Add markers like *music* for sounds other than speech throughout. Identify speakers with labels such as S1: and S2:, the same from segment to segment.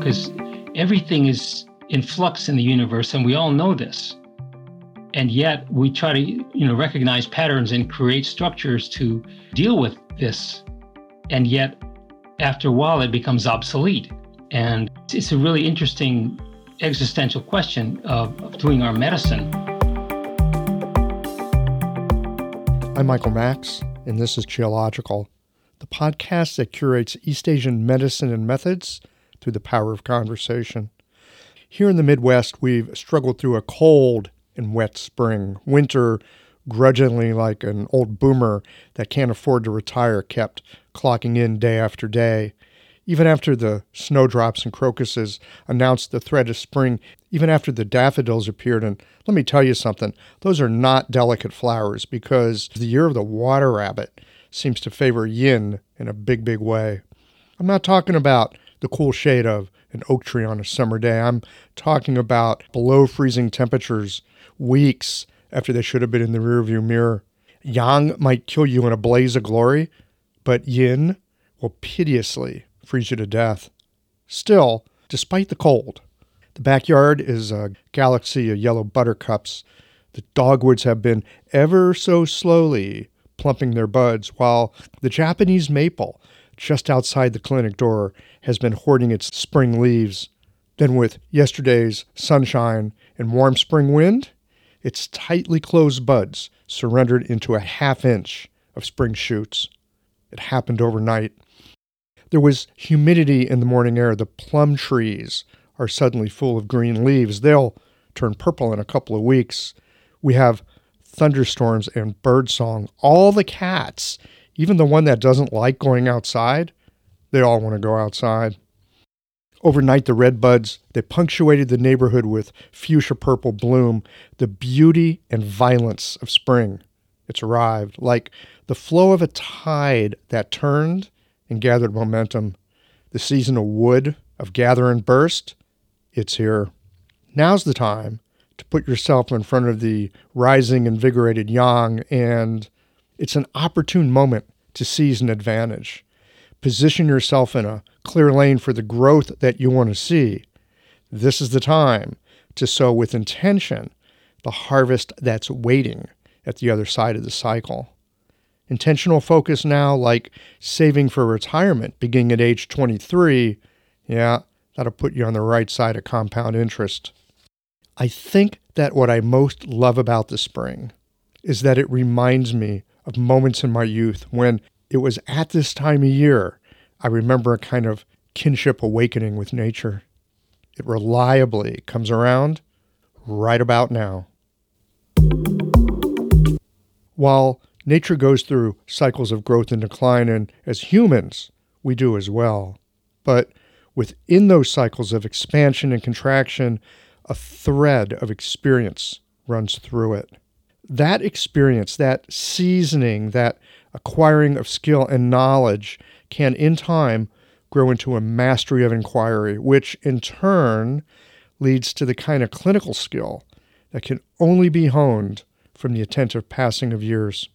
S1: because everything is in flux in the universe, and we all know this. And yet we try to, you know, recognize patterns and create structures to deal with this. And yet, after a while, it becomes obsolete. And it's a really interesting existential question of, of doing our medicine.
S2: I'm Michael Max, and this is Qiological the podcast that curates East Asian medicine and methods through the power of conversation. Here in the Midwest, we've struggled through a cold and wet spring. Winter, grudgingly like an old boomer that can't afford to retire, kept clocking in day after day. Even after the snowdrops and crocuses announced the threat of spring, even after the daffodils appeared, and let me tell you something, those are not delicate flowers because the year of the water rabbit seems to favor yin in a big, big way. I'm not talking about the cool shade of an oak tree on a summer day. I'm talking about below freezing temperatures weeks after they should have been in the rearview mirror. Yang might kill you in a blaze of glory, but yin will piteously freeze you to death. Still, despite the cold, the backyard is a galaxy of yellow buttercups. The dogwoods have been ever so slowly plumping their buds, while the Japanese maple just outside the clinic door has been hoarding its spring leaves. Then, with yesterday's sunshine and warm spring wind, its tightly closed buds surrendered into a half inch of spring shoots. It happened overnight. There was humidity in the morning air. The plum trees are suddenly full of green leaves. They'll turn purple in a couple of weeks. We have thunderstorms and birdsong. All the cats, even the one that doesn't like going outside, they all want to go outside. Overnight, the red buds, they punctuated the neighborhood with fuchsia purple bloom, the beauty and violence of spring. It's arrived, like the flow of a tide that turned and gathered momentum. The season of wood, of gather and burst, it's here. Now's the time to put yourself in front of the rising, invigorated yang, and it's an opportune moment to seize an advantage. Position yourself in a clear lane for the growth that you want to see. This is the time to sow with intention the harvest that's waiting at the other side of the cycle. Intentional focus now, like saving for retirement beginning at age 23, yeah, that'll put you on the right side of compound interest. I think that what I most love about the spring is that it reminds me of moments in my youth when it was at this time of year I remember a kind of kinship awakening with nature. It reliably comes around right about now. While nature goes through cycles of growth and decline, and as humans, we do as well. But within those cycles of expansion and contraction, a thread of experience runs through it. That experience, that seasoning, that acquiring of skill and knowledge can, in time, grow into a mastery of inquiry, which in turn leads to the kind of clinical skill that can only be honed from the attentive passing of years.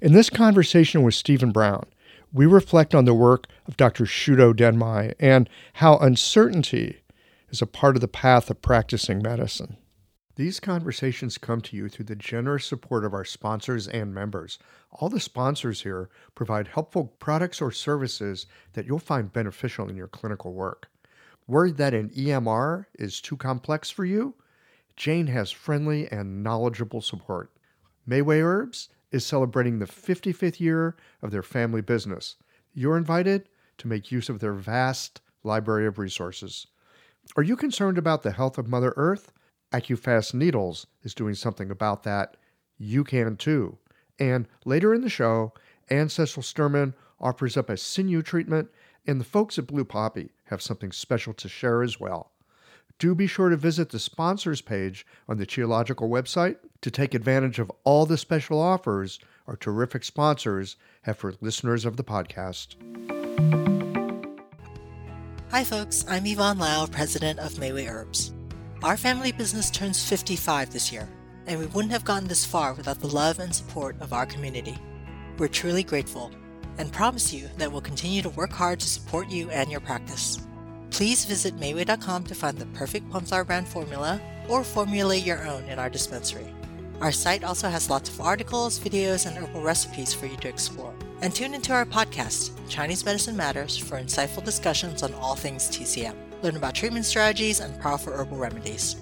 S2: In this conversation with Stephen Brown, we reflect on the work of Dr. Shudo Denmei and how uncertainty is a part of the path of practicing medicine. These conversations come to you through the generous support of our sponsors and members. All the sponsors here provide helpful products or services that you'll find beneficial in your clinical work. Worried that an EMR is too complex for you? Jane has friendly and knowledgeable support. Mayway Herbs is celebrating the 55th year of their family business. You're invited to make use of their vast library of resources. Are you concerned about the health of Mother Earth? AccuFast Needles is doing something about that. You can too. And later in the show, Ancestral Sturman offers up a sinew treatment, and the folks at Blue Poppy have something special to share as well. Do be sure to visit the sponsors page on the Qiological website to take advantage of all the special offers our terrific sponsors have for listeners of the podcast.
S3: Hi, folks. I'm Yvonne Lau, president of Mayway Herbs. Our family business turns 55 this year, and we wouldn't have gotten this far without the love and support of our community. We're truly grateful and promise you that we'll continue to work hard to support you and your practice. Please visit Mayway.com to find the perfect Flower brand formula or formulate your own in our dispensary. Our site also has lots of articles, videos, and herbal recipes for you to explore. And tune into our podcast, Chinese Medicine Matters, for insightful discussions on all things TCM. Learn about treatment strategies and powerful herbal remedies.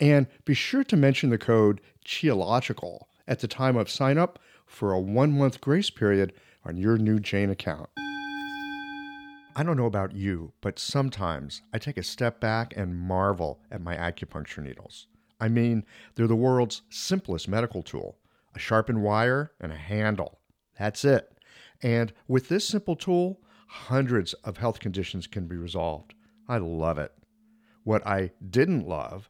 S2: And be sure to mention the code QIOLOGICAL at the time of sign up for a one-month grace period on your new Jane account. I don't know about you, but sometimes I take a step back and marvel at my acupuncture needles. I mean, they're the world's simplest medical tool a sharpened wire and a handle. That's it. And with this simple tool, hundreds of health conditions can be resolved. I love it. What I didn't love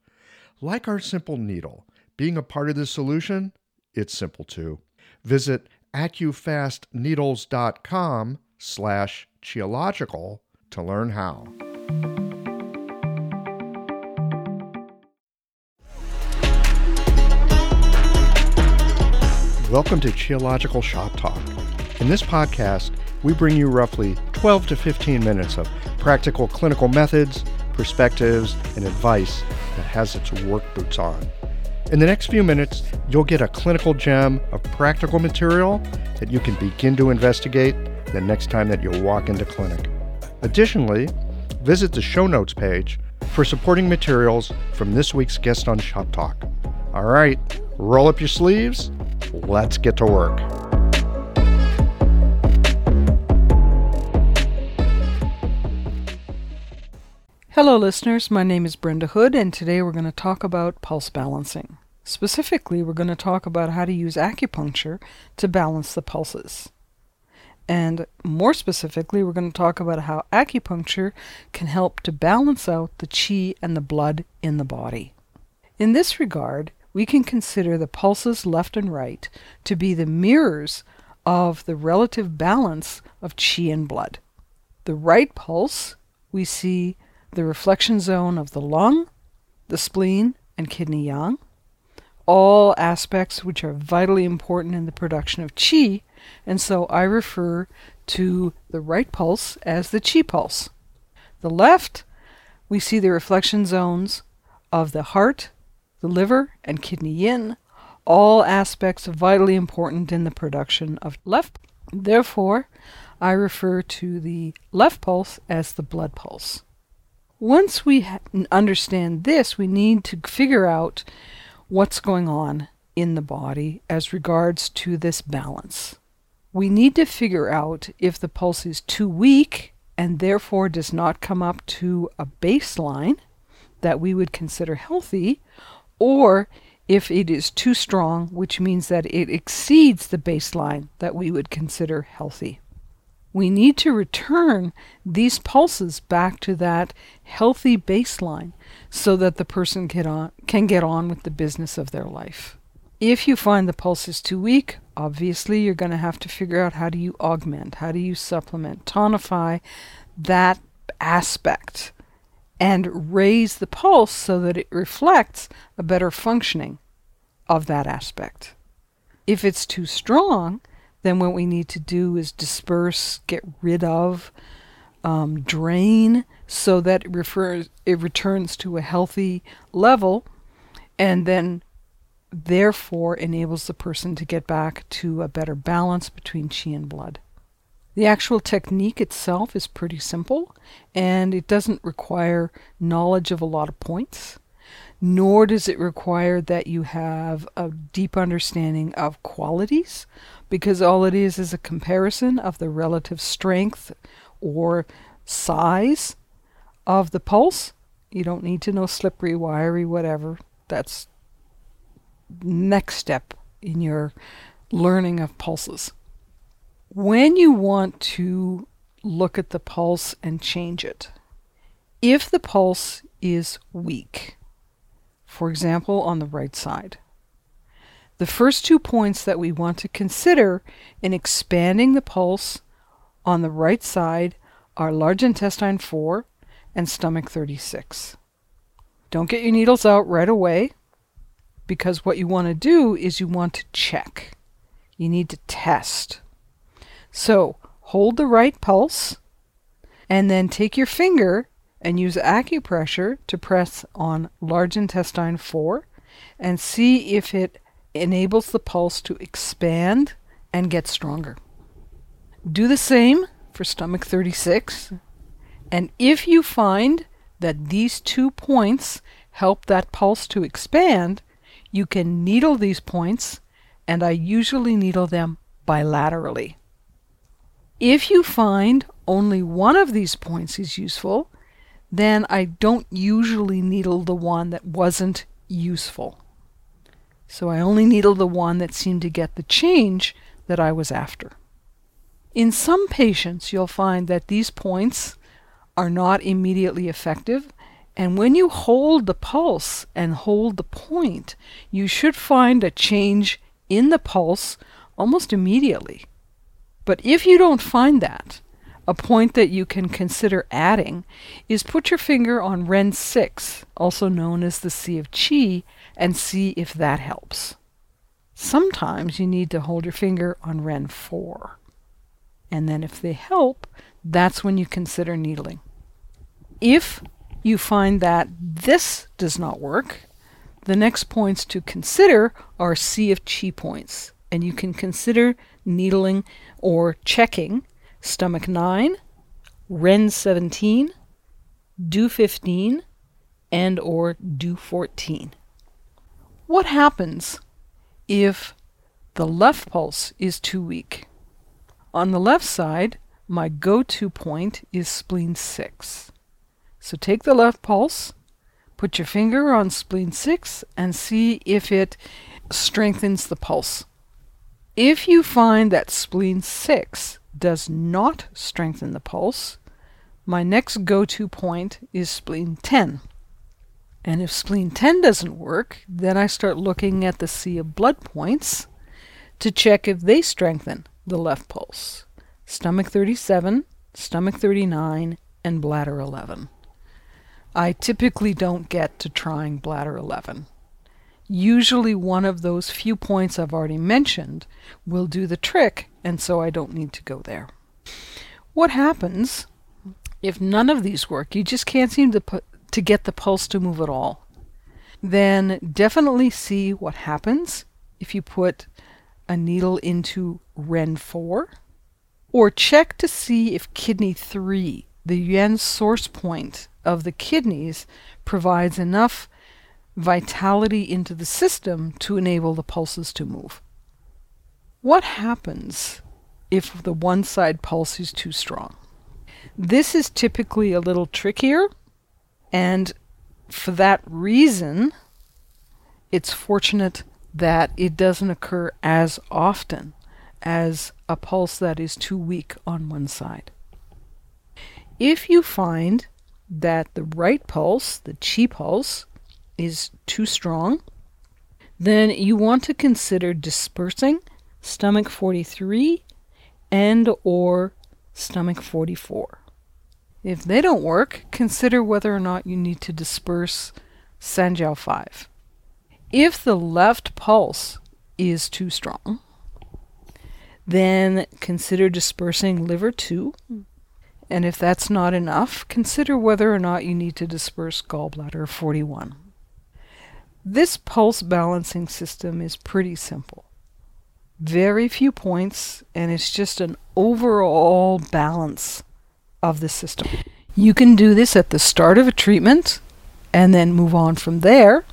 S2: Like our simple needle, being a part of the solution, it's simple too. Visit accufastneedles.com slash qiological to learn how. Welcome to Qiological Shop Talk. In this podcast, we bring you roughly 12 to 15 minutes of practical clinical methods, perspectives, and advice that has its work boots on. In the next few minutes, you'll get a clinical gem of practical material that you can begin to investigate the next time that you walk into clinic. Additionally, visit the show notes page for supporting materials from this week's guest on Shop Talk. All right, roll up your sleeves Let's get to work.
S4: Hello, listeners. My name is Brenda Hood, and today we're going to talk about pulse balancing. Specifically, we're going to talk about how to use acupuncture to balance the pulses. And more specifically, we're going to talk about how acupuncture can help to balance out the qi and the blood in the body. In this regard, we can consider the pulses left and right to be the mirrors of the relative balance of qi and blood. The right pulse, we see the reflection zone of the lung, the spleen, and kidney yang, all aspects which are vitally important in the production of qi, and so I refer to the right pulse as the qi pulse. The left, we see the reflection zones of the heart, the liver, and kidney yin, all aspects vitally important in the production of left. Therefore, I refer to the left pulse as the blood pulse. Once we ha- understand this, we need to figure out what's going on in the body as regards to this balance. We need to figure out if the pulse is too weak and therefore does not come up to a baseline that we would consider healthy, or if it is too strong, which means that it exceeds the baseline that we would consider healthy. We need to return these pulses back to that healthy baseline so that the person can, on, can get on with the business of their life. If you find the pulse is too weak, obviously you're going to have to figure out how do you augment, how do you supplement, tonify that aspect and raise the pulse so that it reflects a better functioning of that aspect. If it's too strong, then what we need to do is disperse, get rid of, um, drain, so that it, refers, it returns to a healthy level, and then therefore enables the person to get back to a better balance between chi and blood. The actual technique itself is pretty simple, and it doesn't require knowledge of a lot of points nor does it require that you have a deep understanding of qualities, because all it is is a comparison of the relative strength or size of the pulse. You don't need to know slippery, wiry, whatever. That's next step in your learning of pulses. When you want to look at the pulse and change it, if the pulse is weak, for example, on the right side. The first two points that we want to consider in expanding the pulse on the right side are large intestine 4 and stomach 36. Don't get your needles out right away because what you want to do is you want to check. You need to test. So hold the right pulse and then take your finger and use acupressure to press on large intestine 4 and see if it enables the pulse to expand and get stronger. Do the same for stomach 36. And if you find that these two points help that pulse to expand, you can needle these points, and I usually needle them bilaterally. If you find only one of these points is useful, then I don't usually needle the one that wasn't useful. So I only needle the one that seemed to get the change that I was after. In some patients, you'll find that these points are not immediately effective, and when you hold the pulse and hold the point, you should find a change in the pulse almost immediately. But if you don't find that, a point that you can consider adding is put your finger on Ren 6, also known as the Sea of Qi, and see if that helps. Sometimes you need to hold your finger on Ren 4. And then if they help, that's when you consider needling. If you find that this does not work, the next points to consider are Sea of Qi points, and you can consider needling or checking stomach 9, Ren 17, Du 15, and or Du 14. What happens if the left pulse is too weak? On the left side, my go-to point is spleen 6. So take the left pulse, put your finger on spleen 6 and see if it strengthens the pulse. If you find that spleen 6 does not strengthen the pulse, my next go to point is spleen 10. And if spleen 10 doesn't work, then I start looking at the sea of blood points to check if they strengthen the left pulse. Stomach 37, stomach 39, and bladder 11. I typically don't get to trying bladder 11. Usually, one of those few points I've already mentioned will do the trick, and so I don't need to go there. What happens if none of these work? You just can't seem to put, to get the pulse to move at all. Then definitely see what happens if you put a needle into Ren 4, or check to see if kidney 3, the yuan source point of the kidneys, provides enough vitality into the system to enable the pulses to move. What happens if the one side pulse is too strong? This is typically a little trickier, and for that reason, it's fortunate that it doesn't occur as often as a pulse that is too weak on one side. If you find that the right pulse, the chi pulse, is too strong, then you want to consider dispersing stomach 43 and or stomach 44. If they don't work, consider whether or not you need to disperse Sanjiao 5. If the left pulse is too strong, then consider dispersing liver 2. And if that's not enough, consider whether or not you need to disperse gallbladder 41. This pulse balancing system is pretty simple. Very few points, and it's just an overall balance of the system. You can do this at the start of a treatment and then move on from there.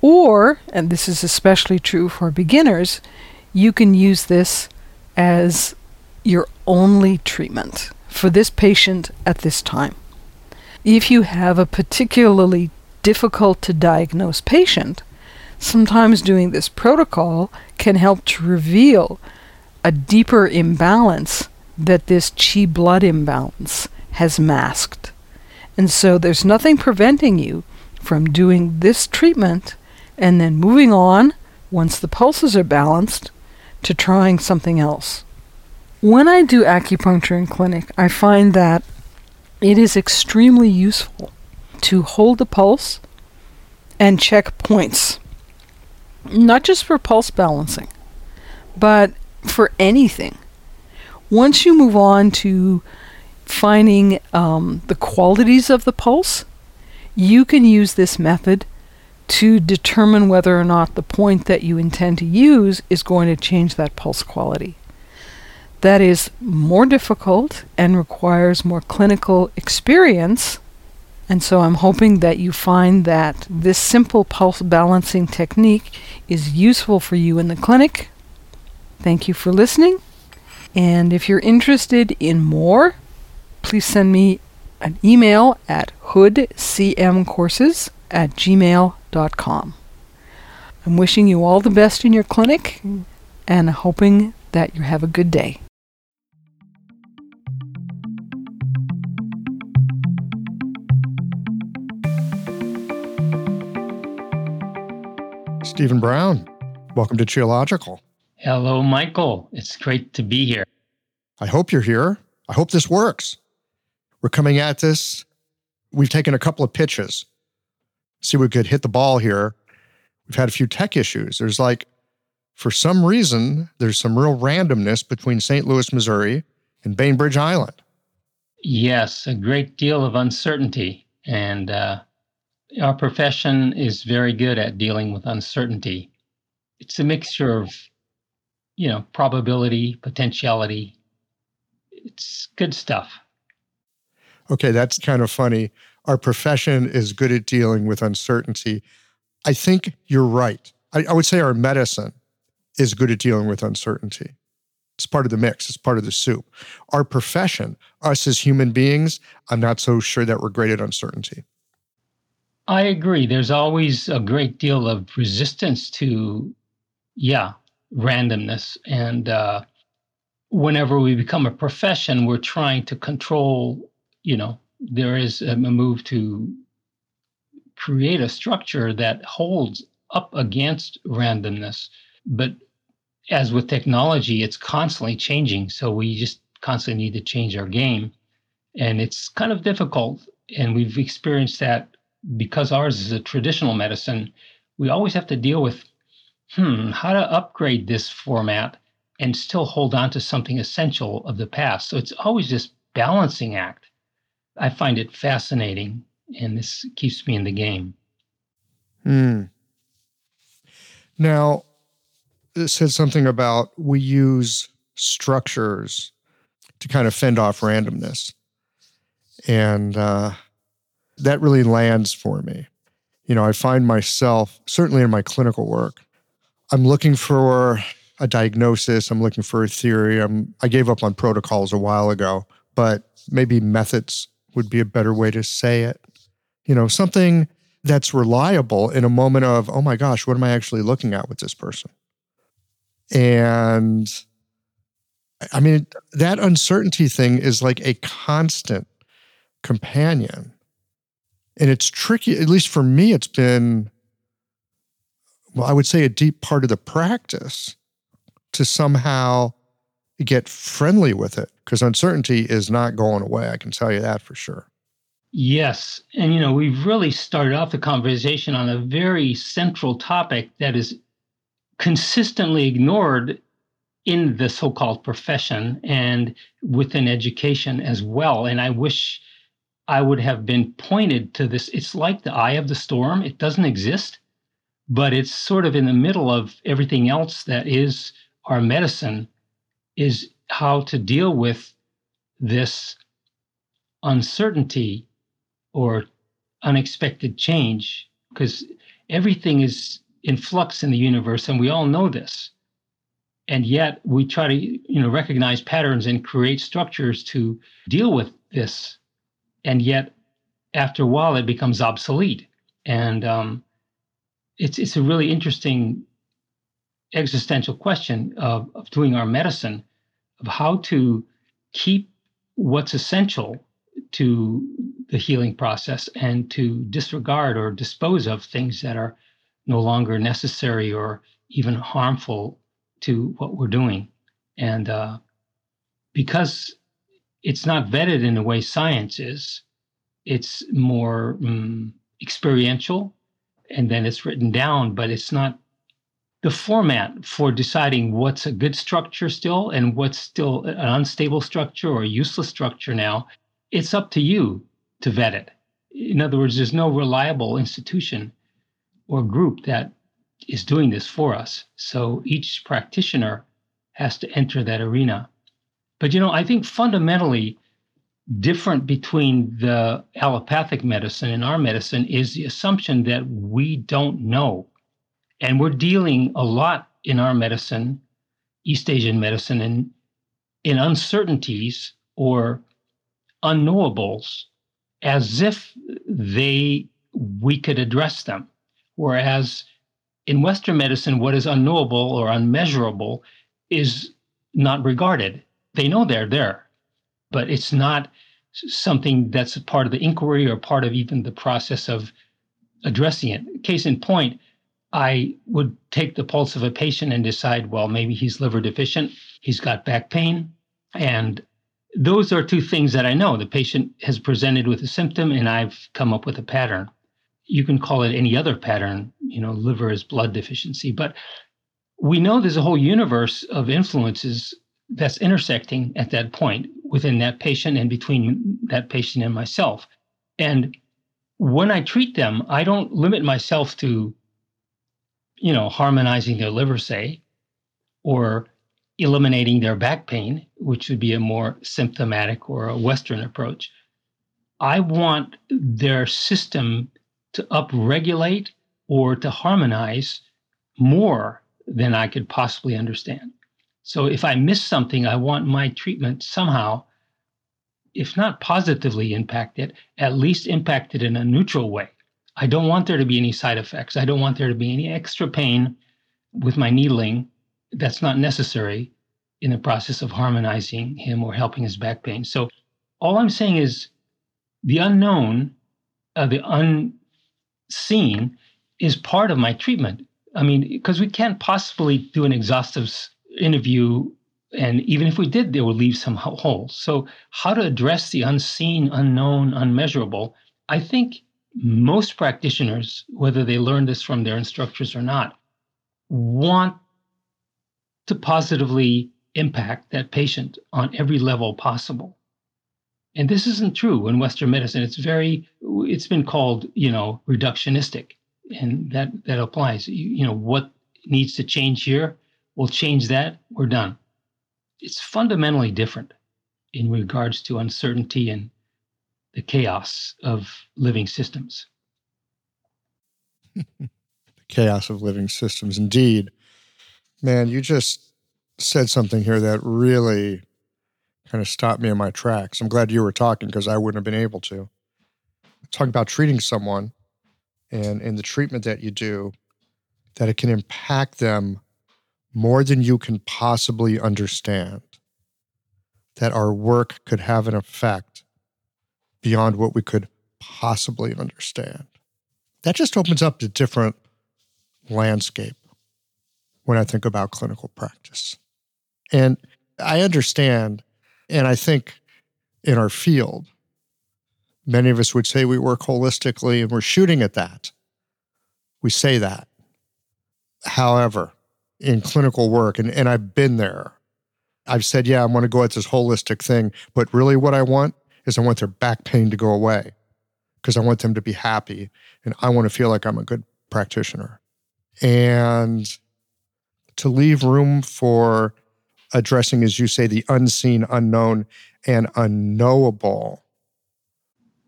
S4: Or, and this is especially true for beginners, you can use this as your only treatment for this patient at this time. If you have a particularly difficult to diagnose patient, sometimes doing this protocol can help to reveal a deeper imbalance that this chi blood imbalance has masked. And so there's nothing preventing you from doing this treatment and then moving on once the pulses are balanced to trying something else. When I do acupuncture in clinic, I find that it is extremely useful to hold the pulse and check points. Not just for pulse balancing, but for anything. Once you move on to finding um, the qualities of the pulse, you can use this method to determine whether or not the point that you intend to use is going to change that pulse quality. That is more difficult and requires more clinical experience. And so I'm hoping that you find that this simple pulse balancing technique is useful for you in the clinic. Thank you for listening. And if you're interested in more, please send me an email at hoodcmcourses at gmail.com. I'm wishing you all the best in your clinic and hoping that you have a good day.
S2: Stephen Brown, welcome to Qiological.
S1: Hello, Michael. It's great to be here.
S2: I hope you're here. I hope this works. We're coming at this. We've taken a couple of pitches. See, we could hit the ball here. We've had a few tech issues. There's like, for some reason, there's some real randomness between St. Louis, Missouri and Bainbridge Island.
S1: Yes, a great deal of uncertainty. And uh, our profession is very good at dealing with uncertainty. It's a mixture of, you know, probability, potentiality. It's good stuff.
S2: Okay, that's kind of funny. Our profession is good at dealing with uncertainty. I think you're right. I, I would say our medicine is good at dealing with uncertainty. It's part of the mix, it's part of the soup. Our profession, us as human beings, I'm not so sure that we're great at uncertainty.
S1: I agree. There's always a great deal of resistance to, yeah, randomness. And uh, whenever we become a profession, we're trying to control you know, there is a move to create a structure that holds up against randomness. But as with technology, it's constantly changing. So we just constantly need to change our game. And it's kind of difficult. And we've experienced that because ours is a traditional medicine. We always have to deal with, hmm, how to upgrade this format and still hold on to something essential of the past. So it's always this balancing act. I find it fascinating, and this keeps me in the game.
S2: Hmm. Now, it said something about we use structures to kind of fend off randomness. And uh, that really lands for me. You know, I find myself, certainly in my clinical work, I'm looking for a diagnosis, I'm looking for a theory. I'm, I gave up on protocols a while ago, but maybe methods would be a better way to say it. You know, something that's reliable in a moment of, oh my gosh, what am I actually looking at with this person? And I mean, that uncertainty thing is like a constant companion. And it's tricky, at least for me, it's been, well, I would say a deep part of the practice to somehow get friendly with it because uncertainty is not going away. I can tell you that for sure.
S1: Yes. And, you know, we've really started off the conversation on a very central topic that is consistently ignored in the so called profession and within education as well. And I wish I would have been pointed to this. It's like the eye of the storm, it doesn't exist, but it's sort of in the middle of everything else that is our medicine, is how to deal with this uncertainty or unexpected change because everything is in flux in the universe and we all know this. And yet we try to you know recognize patterns and create structures to deal with this. And yet after a while it becomes obsolete. And um, it's it's a really interesting existential question of, of doing our medicine of how to keep what's essential to the healing process and to disregard or dispose of things that are no longer necessary or even harmful to what we're doing. And uh, because it's not vetted in the way science is, it's more um, experiential and then it's written down, but it's not the format for deciding what's a good structure still and what's still an unstable structure or a useless structure now. It's up to you to vet it. In other words, there's no reliable institution or group that is doing this for us. So each practitioner has to enter that arena. But you know, I think fundamentally different between the allopathic medicine and our medicine is the assumption that we don't know. And we're dealing a lot in our medicine, East Asian medicine, in, in uncertainties or unknowables as if they we could address them. Whereas in Western medicine, what is unknowable or unmeasurable is not regarded. They know they're there, but it's not something that's part of the inquiry or part of even the process of addressing it. Case in point, I would take the pulse of a patient and decide, well, maybe he's liver deficient, he's got back pain, and those are two things that I know. The patient has presented with a symptom, and I've come up with a pattern. You can call it any other pattern, you know, liver is blood deficiency. But we know there's a whole universe of influences that's intersecting at that point within that patient and between that patient and myself. And when I treat them, I don't limit myself to, you know, harmonizing their liver, say, or eliminating their back pain, which would be a more symptomatic or a Western approach. I want their system to upregulate or to harmonize more than I could possibly understand. So if I miss something, I want my treatment somehow, if not positively impacted, at least impacted in a neutral way. I don't want there to be any side effects. I don't want there to be any extra pain with my needling that's not necessary in the process of harmonizing him or helping his back pain. So all I'm saying is the unknown, uh, the unseen is part of my treatment. I mean, because we can't possibly do an exhaustive interview. And even if we did, they would leave some holes. So, how to address the unseen, unknown, unmeasurable? I think most practitioners, whether they learn this from their instructors or not, want to positively impact that patient on every level possible. And this isn't true in Western medicine. It's very, it's been called, you know, reductionistic. And that, that applies. You, you know, what needs to change here, we'll change that, we're done. It's fundamentally different in regards to uncertainty and the chaos of living systems. *laughs*
S2: the chaos of living systems, indeed. Man, you just said something here that really kind of stopped me in my tracks. I'm glad you were talking because I wouldn't have been able to. Talking about treating someone and in the treatment that you do, that it can impact them more than you can possibly understand. That our work could have an effect beyond what we could possibly understand. That just opens up a different landscape when I think about clinical practice. And I understand, and I think in our field, many of us would say we work holistically and we're shooting at that. We say that. However, in clinical work, and, and I've been there, I've said, yeah, I want to go at this holistic thing, but really what I want is I want their back pain to go away because I want them to be happy and I want to feel like I'm a good practitioner. And to leave room for addressing, as you say, the unseen, unknown, and unknowable.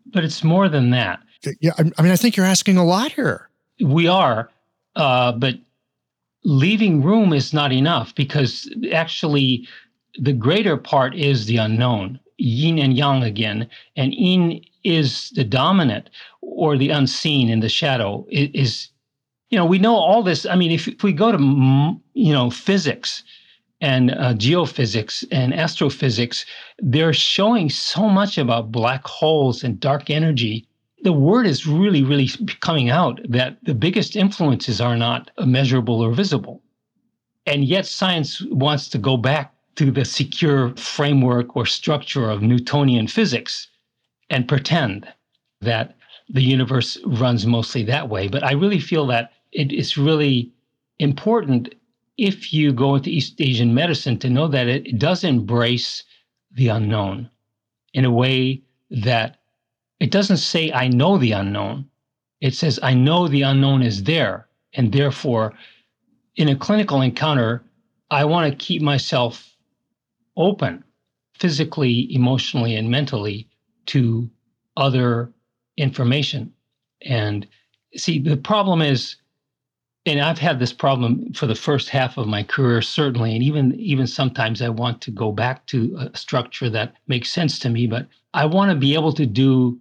S1: But it's more than that.
S2: Yeah, I, I mean, I think you're asking a lot here.
S1: We are, uh, but leaving room is not enough because actually the greater part is the unknown, yin and yang again, and yin is the dominant or the unseen in the shadow. Is you know we know all this. I mean if, if we go to you know physics and uh, geophysics and astrophysics they're showing so much about black holes and dark energy the word is really really coming out that the biggest influences are not measurable or visible and yet science wants to go back to the secure framework or structure of newtonian physics and pretend that the universe runs mostly that way. But I really feel that it is really important if you go into East Asian medicine to know that it does embrace the unknown in a way that it doesn't say, I know the unknown. It says, I know the unknown is there. And therefore, in a clinical encounter, I want to keep myself open physically, emotionally, and mentally to other information. And see, the problem is, and I've had this problem for the first half of my career, certainly, and even even sometimes I want to go back to a structure that makes sense to me, but I want to be able to do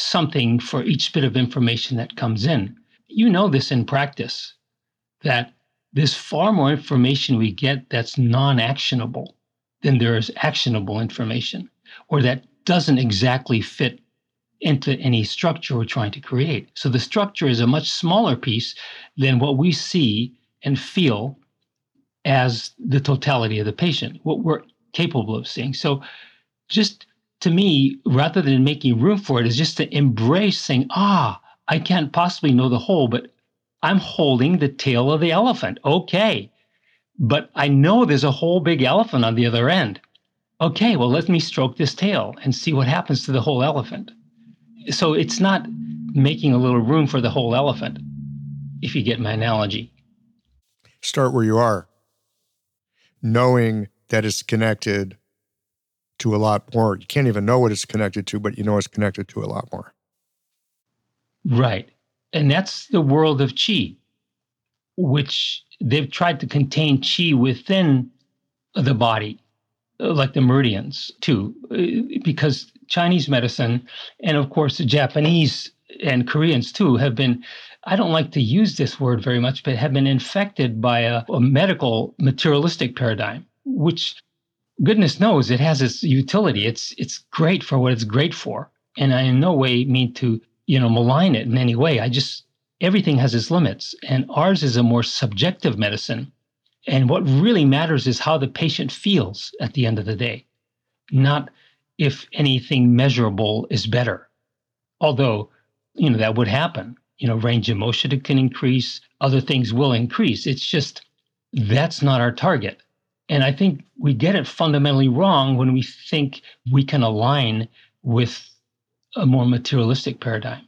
S1: something for each bit of information that comes in. You know this in practice that there's far more information we get that's non-actionable than there is actionable information or that doesn't exactly fit into any structure we're trying to create. So the structure is a much smaller piece than what we see and feel as the totality of the patient, what we're capable of seeing. So just to me, rather than making room for it, is just to embrace saying, ah, I can't possibly know the whole, but I'm holding the tail of the elephant. Okay. But I know there's a whole big elephant on the other end. Okay, well, let me stroke this tail and see what happens to the whole elephant so it's not making a little room for the whole elephant, if you get my analogy.
S2: Start where you are, knowing that it's connected to a lot more. You can't even know what it's connected to, but you know it's connected to a lot more.
S1: Right. And that's the world of chi, which they've tried to contain chi within the body, uh, like the meridians, too, uh, because Chinese medicine, and of course, the Japanese and Koreans too, have been, I don't like to use this word very much, but have been infected by a, a medical materialistic paradigm, which goodness knows it has its utility. It's it's great for what it's great for. And I in no way mean to, you know, malign it in any way. I just everything has its limits. And ours is a more subjective medicine. And what really matters is how the patient feels at the end of the day, not if anything measurable is better. Although, you know, that would happen. You know, range of motion can increase, other things will increase. It's just that's not our target. And I think we get it fundamentally wrong when we think we can align with a more materialistic paradigm.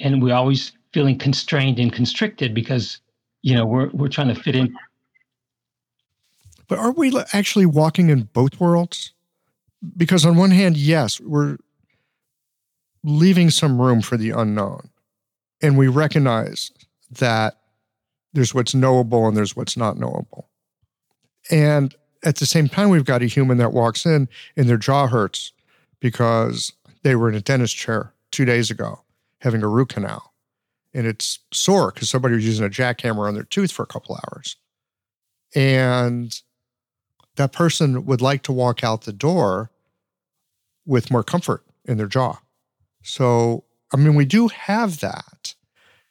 S1: And we're always feeling constrained and constricted because, you know, we're we're trying to fit in.
S2: But are we actually walking in both worlds? because on one hand, yes, we're leaving some room for the unknown. And we recognize that there's what's knowable and there's what's not knowable. And at the same time, we've got a human that walks in and their jaw hurts because they were in a dentist chair two days ago having a root canal. and it's sore because somebody was using a jackhammer on their tooth for a couple hours. And that person would like to walk out the door with more comfort in their jaw. So, I mean, we do have that.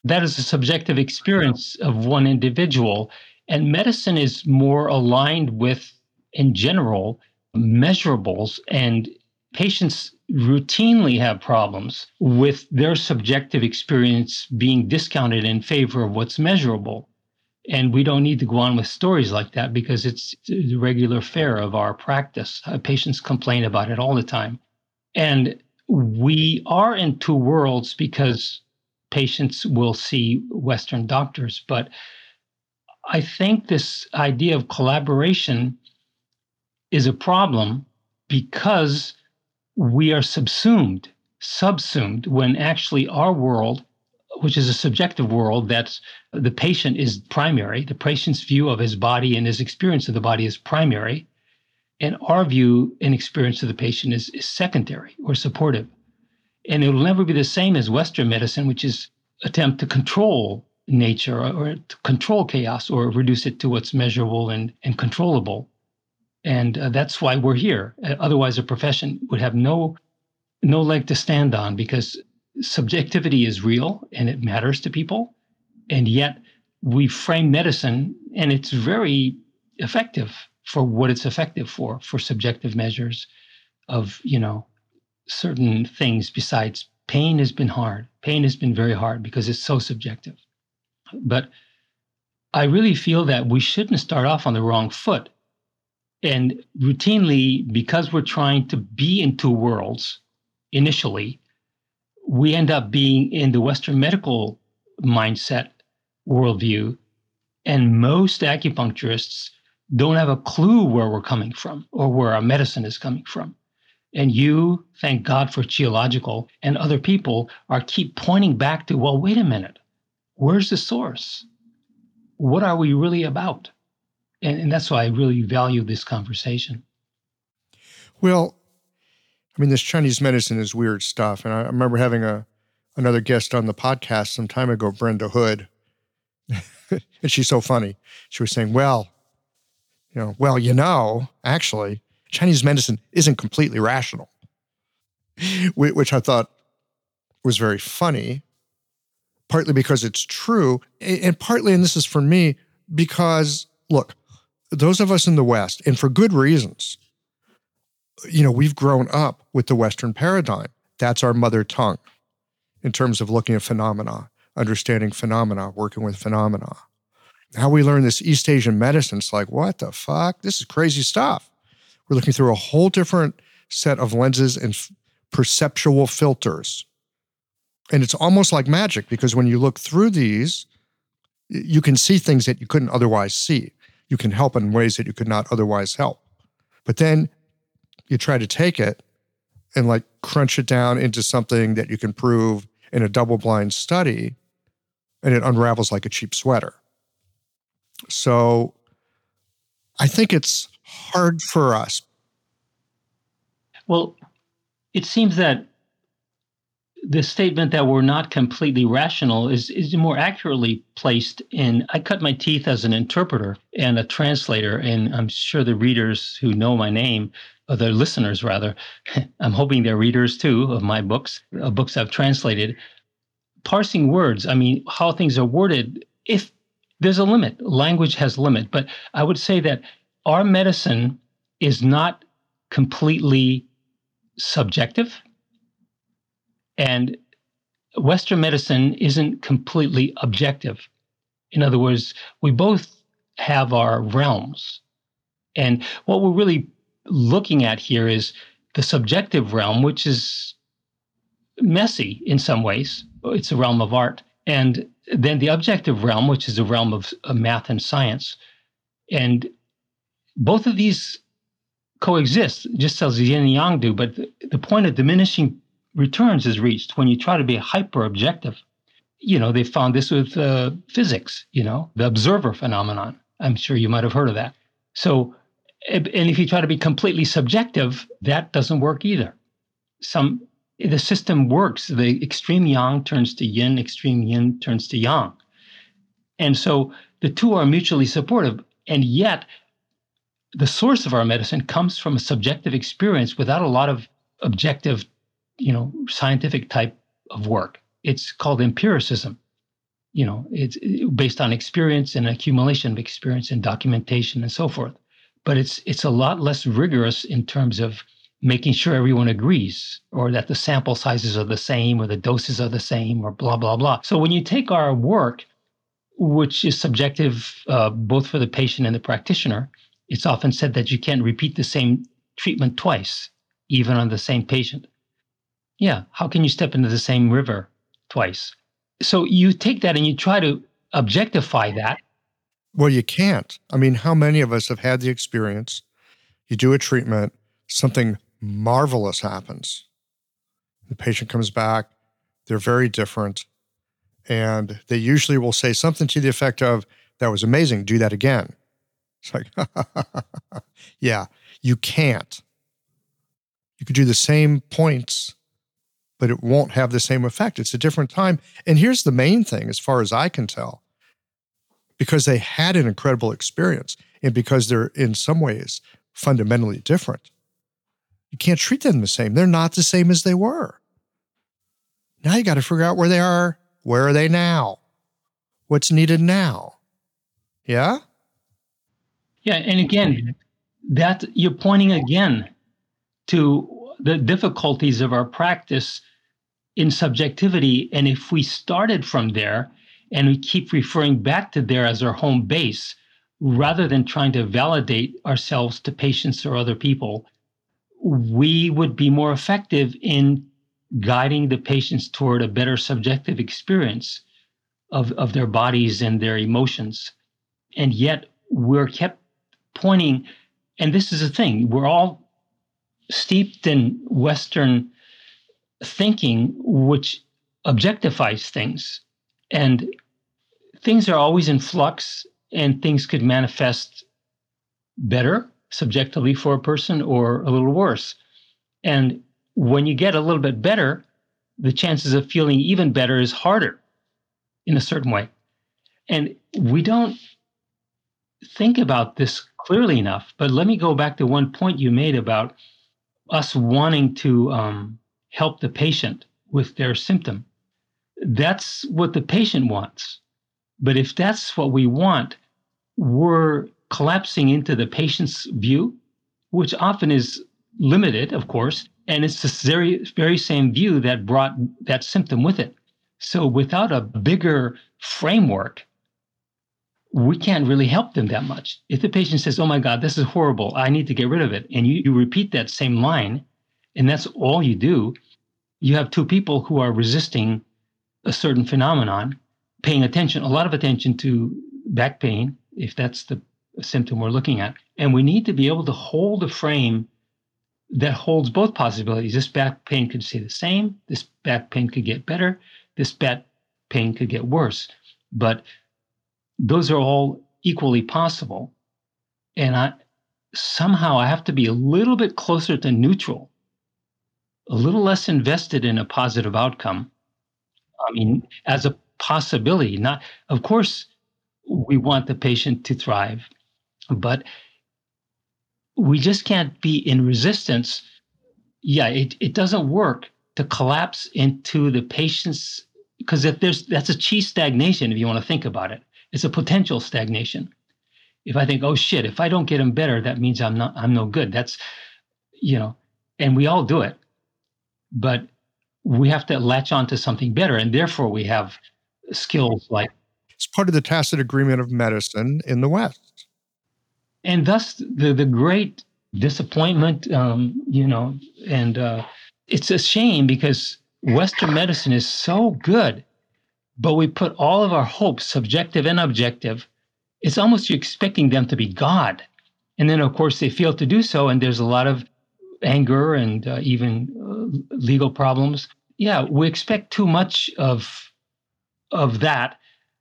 S1: That is a subjective experience of one individual. And medicine is more aligned with, in general, measurables. And patients routinely have problems with their subjective experience being discounted in favor of what's measurable. And we don't need to go on with stories like that because it's the regular fare of our practice. Uh, patients complain about it all the time. And we are in two worlds because patients will see Western doctors. But I think this idea of collaboration is a problem because we are subsumed, subsumed, when actually our world, which is a subjective world, that's the patient is primary, the patient's view of his body and his experience of the body is primary. And our view and experience of the patient is, is secondary or supportive. And it'll never be the same as Western medicine, which is attempt to control nature or, or to control chaos or reduce it to what's measurable and, and controllable. And uh, that's why we're here. Uh, otherwise, a profession would have no no leg to stand on because subjectivity is real and it matters to people. And yet we frame medicine and it's very effective for what it's effective for, for subjective measures of, you know, certain things besides pain has been hard. Pain has been very hard because it's so subjective. But I really feel that we shouldn't start off on the wrong foot and routinely, because we're trying to be in two worlds initially, we end up being in the Western medical mindset worldview. And most acupuncturists don't have a clue where we're coming from or where our medicine is coming from. And you, thank God for Qiological and other people, are keep pointing back to, well, wait a minute, where's the source? What are we really about? And, and that's why I really value this conversation.
S2: Well, I mean, this Chinese medicine is weird stuff, and I remember having a another guest on the podcast some time ago, Brenda Hood, *laughs* and she's so funny. She was saying, "Well, you know, well, you know, actually, Chinese medicine isn't completely rational," *laughs* which I thought was very funny, partly because it's true, and partly, and this is for me, because look, those of us in the West, and for good reasons, you know, we've grown up with the Western paradigm. That's our mother tongue in terms of looking at phenomena, understanding phenomena, working with phenomena. How we learn this East Asian medicine, it's like, what the fuck? This is crazy stuff. We're looking through a whole different set of lenses and f- perceptual filters. And it's almost like magic because when you look through these, you can see things that you couldn't otherwise see you can help in ways that you could not otherwise help. But then you try to take it and like crunch it down into something that you can prove in a double blind study, and it unravels like a cheap sweater. So I think it's hard for us.
S1: Well, it seems that the statement that we're not completely rational is, is more accurately placed in I cut my teeth as an interpreter and a translator, and I'm sure the readers who know my name, or the listeners rather, *laughs* I'm hoping they're readers too of my books, uh, books I've translated. Parsing words, I mean, how things are worded, if there's a limit, language has limit, but I would say that our medicine is not completely subjective and Western medicine isn't completely objective. In other words, we both have our realms. And what we're really looking at here is the subjective realm, which is messy in some ways. It's a realm of art. And then the objective realm, which is a realm of, of math and science. And both of these coexist, just as yin and yang do. But the, the point of diminishing returns is reached when you try to be hyper objective. You know, they found this with uh, physics, you know, the observer phenomenon. I'm sure you might have heard of that. So, and if you try to be completely subjective, that doesn't work either. Some the system works. The extreme yang turns to yin, extreme yin turns to yang. And so the two are mutually supportive. And yet, the source of our medicine comes from a subjective experience without a lot of objective, you know, scientific type of work. It's called empiricism. You know, it's based on experience and accumulation of experience and documentation and so forth. But it's it's a lot less rigorous in terms of making sure everyone agrees or that the sample sizes are the same or the doses are the same or blah blah blah. So when you take our work which is subjective uh, both for the patient and the practitioner. It's often said that you can't repeat the same treatment twice, even on the same patient. Yeah, how can you step into the same river twice? So you take that and you try to objectify that.
S2: Well, you can't. I mean, how many of us have had the experience? You do a treatment, something marvelous happens. The patient comes back, they're very different and they usually will say something to the effect of, That was amazing, do that again. It's like, *laughs* yeah, you can't. You could do the same points, but it won't have the same effect. It's a different time. And here's the main thing, as far as I can tell because they had an incredible experience and because they're in some ways fundamentally different. You can't treat them the same. They're not the same as they were. Now you got to figure out where they are where are they now? What's needed now? Yeah?
S1: Yeah, and again, that you're pointing again to the difficulties of our practice in subjectivity. And if we started from there and we keep referring back to there as our home base, rather than trying to validate ourselves to patients or other people, we would be more effective in guiding the patients toward a better subjective experience of, of their bodies and their emotions. And yet we're kept pointing, and this is the thing, we're all steeped in Western thinking, which objectifies things. And things are always in flux, and things could manifest better subjectively for a person or a little worse. And when you get a little bit better, the chances of feeling even better is harder in a certain way. And we don't think about this clearly enough. But let me go back to one point you made about us wanting to um, help the patient with their symptom. That's what the patient wants. But if that's what we want, we're collapsing into the patient's view, which often is limited, of course, and it's this very, very same view that brought that symptom with it. So without a bigger framework, we can't really help them that much. If the patient says, Oh my God, this is horrible, I need to get rid of it, and you, you repeat that same line, and that's all you do, you have two people who are resisting a certain phenomenon, paying attention, a lot of attention to back pain, if that's the symptom we're looking at. And we need to be able to hold a frame that holds both possibilities. This back pain could stay the same. This back pain could get better. This back pain could get worse. But those are all equally possible. And I somehow I have to be a little bit closer to neutral, a little less invested in a positive outcome. I mean, as a possibility, not of course we want the patient to thrive, but we just can't be in resistance. Yeah, it, it doesn't work to collapse into the patient's because if there's that's a chi stagnation if you want to think about it. It's a potential stagnation. If I think, oh shit, if I don't get him better, that means I'm not I'm no good. That's you know, and we all do it. But we have to latch on to something better. And therefore we have skills like
S2: it's part of the tacit agreement of medicine in the West
S1: and thus the the great disappointment, um, you know, and uh, it's a shame because Western medicine is so good, but we put all of our hopes, subjective and objective. It's almost you're expecting them to be God, and then of course they fail to do so, and there's a lot of anger and uh, even uh, legal problems. Yeah, we expect too much of of that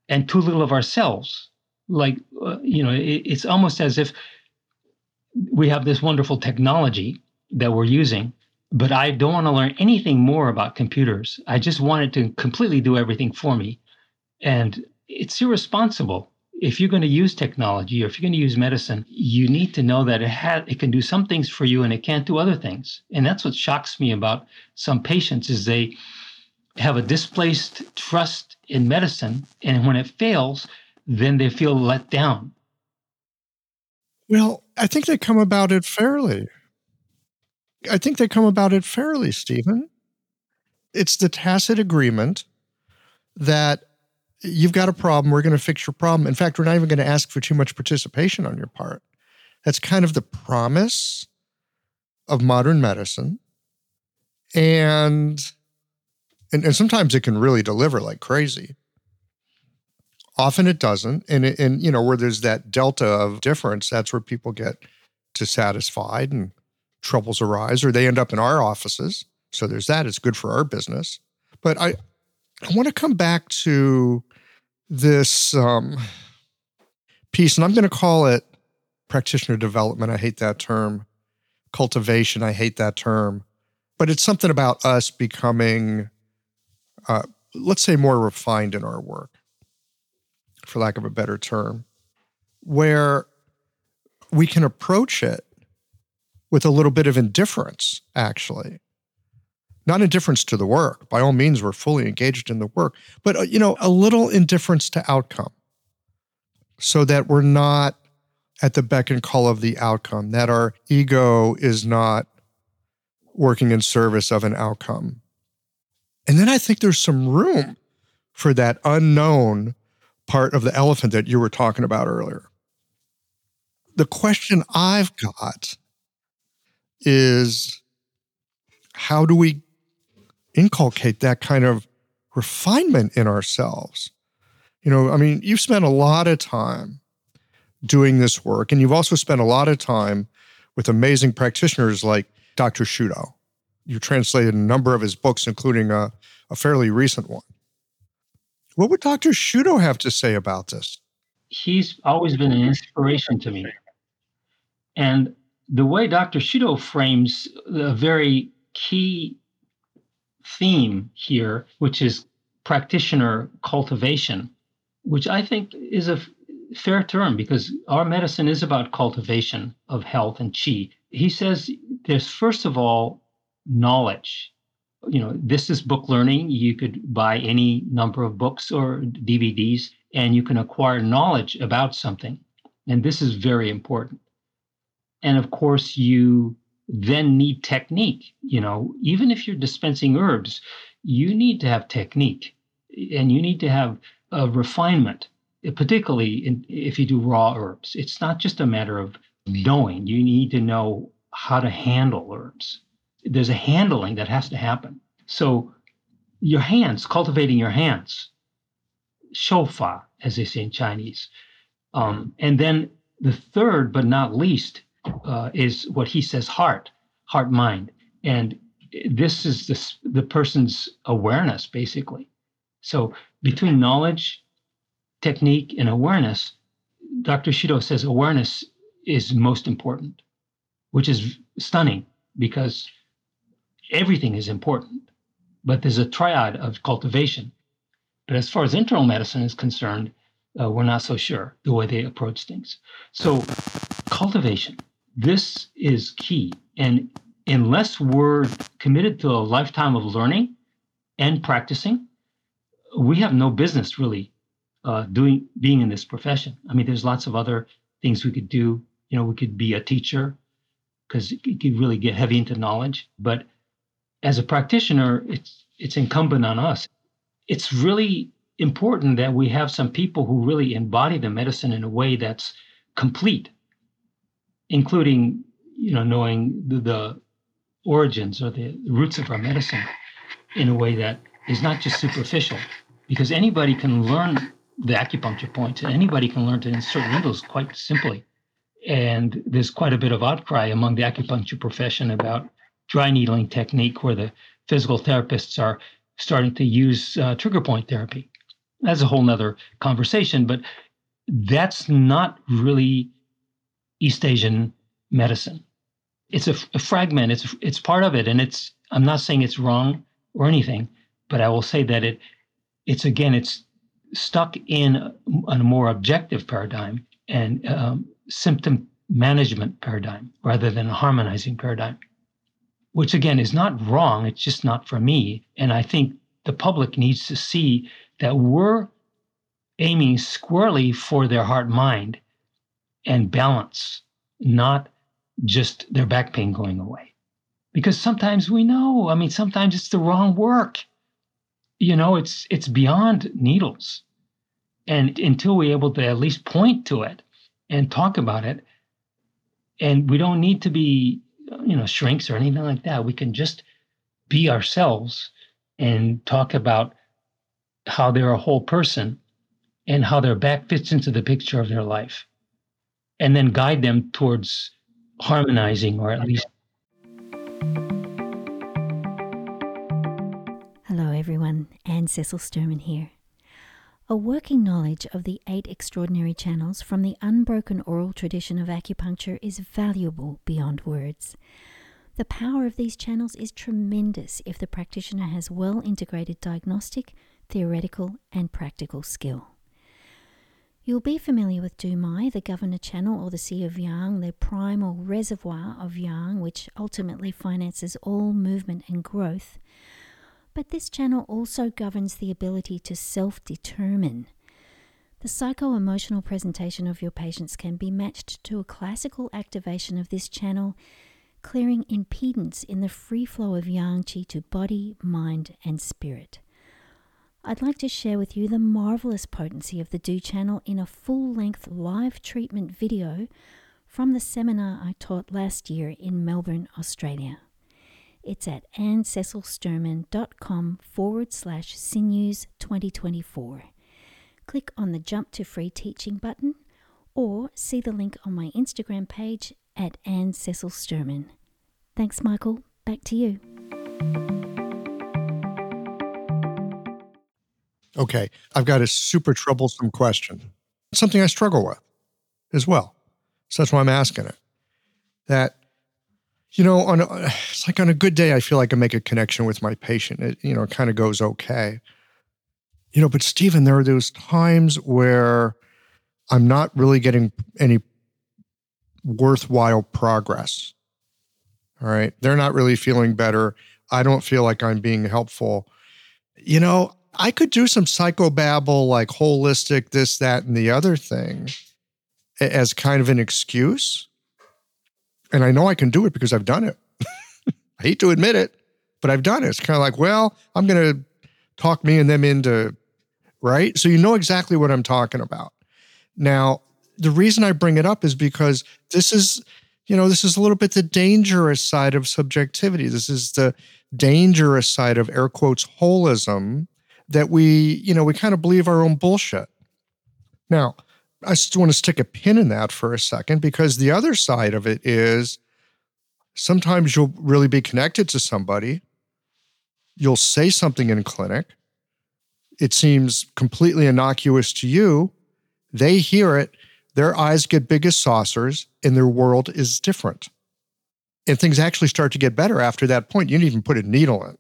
S1: and too little of ourselves like uh, you know it, it's almost as if we have this wonderful technology that we're using but I don't want to learn anything more about computers. I just want it to completely do everything for me. And it's irresponsible. If you're going to use technology or if you're going to use medicine, you need to know that it has it can do some things for you and it can't do other things. And that's what shocks me about some patients is they have a displaced trust in medicine and when it fails, then they feel let down.
S2: Well, I think they come about it fairly. I think they come about it fairly, Stephen. It's the tacit agreement that you've got a problem, we're going to fix your problem. In fact, we're not even going to ask for too much participation on your part. That's kind of the promise of modern medicine. And and, and sometimes it can really deliver like crazy. Often it doesn't. And and you know, where there's that delta of difference, that's where people get dissatisfied and troubles arise, or they end up in our offices. So there's that. It's good for our business. But I, I want to come back to this um, piece, and I'm going to call it practitioner development. I hate that term. Cultivation. I hate that term. But it's something about us becoming, uh, let's say, more refined in our work, for lack of a better term, where we can approach it with a little bit of indifference, actually. Not indifference to the work. By all means, we're fully engaged in the work, but uh, you know, a little indifference to outcome, so that we're not at the beck and call of the outcome. That our ego is not working in service of an outcome. And then I think there's some room for that unknown part of the elephant that you were talking about earlier. The question I've got is how do we inculcate that kind of refinement in ourselves? You know, I mean, you've spent a lot of time doing this work, and you've also spent a lot of time with amazing practitioners like Dr. Shudo. You translated a number of his books, including a, a fairly recent one. What would Dr. Shudo have to say about this?
S1: He's always been an inspiration to me. And the way Dr. Shudo frames a very key theme here, which is practitioner cultivation, which I think is a fair term because our medicine is about cultivation of health and chi. He says there's first of all knowledge. You know, this is book learning. You could buy any number of books or DVDs and you can acquire knowledge about something. And this is very important. And of course, you then need technique. You know, even if you're dispensing herbs, you need to have technique and you need to have a refinement, particularly in, if you do raw herbs. It's not just a matter of knowing, you need to know how to handle herbs. There's a handling that has to happen. So, your hands, cultivating your hands, shoufa, as they say in Chinese. Um, and then the third, but not least, uh, is what he says heart, heart mind. And this is this, the person's awareness, basically. So between knowledge, technique, and awareness, Dr. Shudo says awareness is most important, which is stunning because everything is important, but there's a triad of cultivation. But as far as internal medicine is concerned, uh, we're not so sure the way they approach things. So, cultivation, this is key. And unless we're committed to a lifetime of learning and practicing, we have no business really uh, doing being in this profession. I mean, there's lots of other things we could do. You know, we could be a teacher because you could really get heavy into knowledge. But as a practitioner, it's it's incumbent on us. It's really important that we have some people who really embody the medicine in a way that's complete including you know knowing the, the origins or the roots of our medicine in a way that is not just superficial because anybody can learn the acupuncture points and anybody can learn to insert needles quite simply. And there's quite a bit of outcry among the acupuncture profession about dry needling technique where the physical therapists are starting to use uh, trigger point therapy. That's a whole nother conversation but that's not really East Asian medicine. it's a, a fragment. It's it's part of it, and it's. I'm not saying it's wrong or anything, but I will say that it it's again it's stuck in a, a more objective paradigm and um, symptom management paradigm rather than a harmonizing paradigm, which again is not wrong. It's just not for me. And I think the public needs to see that we're aiming squarely for their heart mind and balance, not just their back pain going away. Because sometimes we know, I mean, sometimes it's the wrong work. You know, it's it's beyond needles. And until we're able to at least point to it and talk about it, and we don't need to be, you know, shrinks or anything like that. We can just be ourselves and talk about how they're a whole person and how their back fits into the picture of their life and then guide them towards harmonizing or at least
S5: Hello everyone, Ann Cecil Sturman here. A working knowledge of the eight extraordinary channels from the unbroken oral tradition of acupuncture is valuable beyond words. The power of these channels is tremendous if the practitioner has well integrated diagnostic, theoretical, and practical skill. You'll be familiar with Dumai, the governor channel, or the Sea of Yang, the primal reservoir of Yang, which ultimately finances all movement and growth. But this channel also governs the ability to self determine. The psycho emotional presentation of your patients can be matched to a classical activation of this channel, clearing impedance in the free flow of Yang Qi to body, mind, and spirit. I'd like to share with you the marvelous potency of the Du channel in a full length live treatment video from the seminar I taught last year in Melbourne, Australia. It's at anncecilsturman.com forward slash sinews 2024. Click on the Jump to Free Teaching button or see the link on my Instagram page at Ann Cecil Sturman. Thanks, Michael. Back to you.
S2: Okay, I've got a super troublesome question. Something I struggle with as well. So that's why I'm asking it. That, you know, on a, it's like on a good day, I feel like I make a connection with my patient. It, you know, it kind of goes okay. You know, but Stephen, there are those times where I'm not really getting any worthwhile progress. All right. They're not really feeling better. I don't feel like I'm being helpful. You know, I could do some psychobabble, like holistic, this, that, and the other thing as kind of an excuse. And I know I can do it because I've done it. *laughs* I hate to admit it, but I've done it. It's kind of like, well, I'm going to talk me and them into, right? So you know exactly what I'm talking about. Now, the reason I bring it up is because this is, you know, this is a little bit the dangerous side of subjectivity. This is the dangerous side of air quotes holism that we, you know, we kind of believe our own bullshit. Now, I just want to stick a pin in that for a second because the other side of it is sometimes you'll really be connected to somebody. You'll say something in clinic. It seems completely innocuous to you. They hear it, their eyes get big as saucers, and their world is different. And things actually start to get better after that point. You didn't even put a needle in.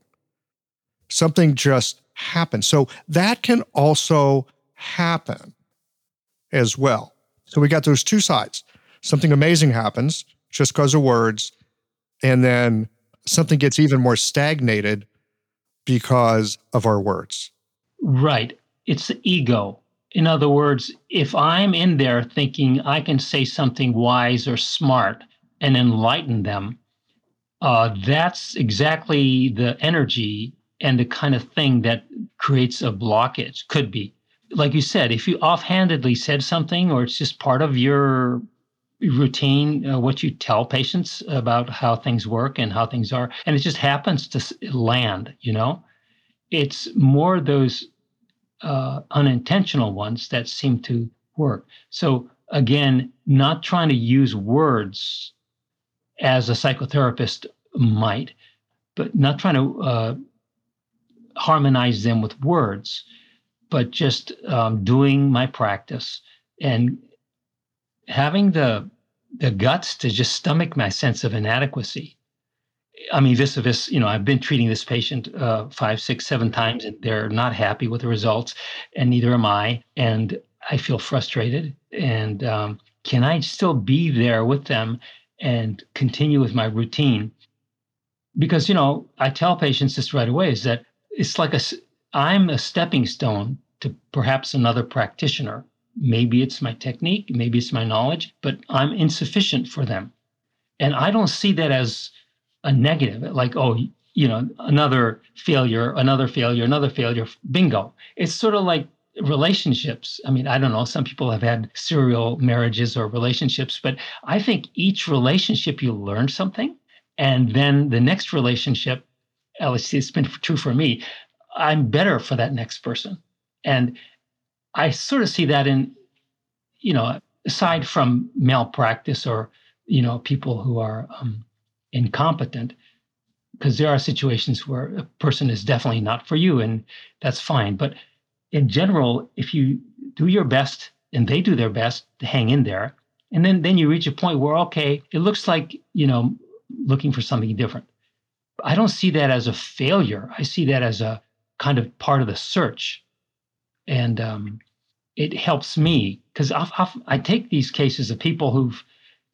S2: Something just happen. So that can also happen as well. So we got those two sides. Something amazing happens just because of words, and then something gets even more stagnated because of our words.
S1: Right. It's the ego. In other words, if I'm in there thinking I can say something wise or smart and enlighten them, uh, that's exactly the energy and the kind of thing that creates a blockage could be. Like you said if you offhandedly said something or it's just part of your routine uh, what you tell patients about how things work and how things are and it just happens to land you know? It's more those uh, unintentional ones that seem to work. So again not trying to use words as a psychotherapist might but not trying to uh, harmonize them with words, but just um, doing my practice and having the the guts to just stomach my sense of inadequacy. I mean, vis a vis, you know, I've been treating this patient uh, five, six, seven times, and they're not happy with the results, and neither am I. And I feel frustrated. And um, can I still be there with them and continue with my routine? Because, you know, I tell patients this right away is that it's like a, I'm a stepping stone to perhaps another practitioner. Maybe it's my technique, maybe it's my knowledge, but I'm insufficient for them. And I don't see that as a negative, like, oh, you know, another failure, another failure, another failure, bingo. It's sort of like relationships. I mean, I don't know, some people have had serial marriages or relationships, but I think each relationship you learn something. And then the next relationship, it's been true for me, I'm better for that next person. And I sort of see that in, you know, aside from malpractice or, you know, people who are um, incompetent, because there are situations where a person is definitely not for you, and that's fine. But in general, if you do your best and they do their best to hang in there, and then then you reach a point where okay, it looks like you know looking for something different. I don't see that as a failure. I see that as a kind of part of the search, and um, it helps me because I take these cases of people who've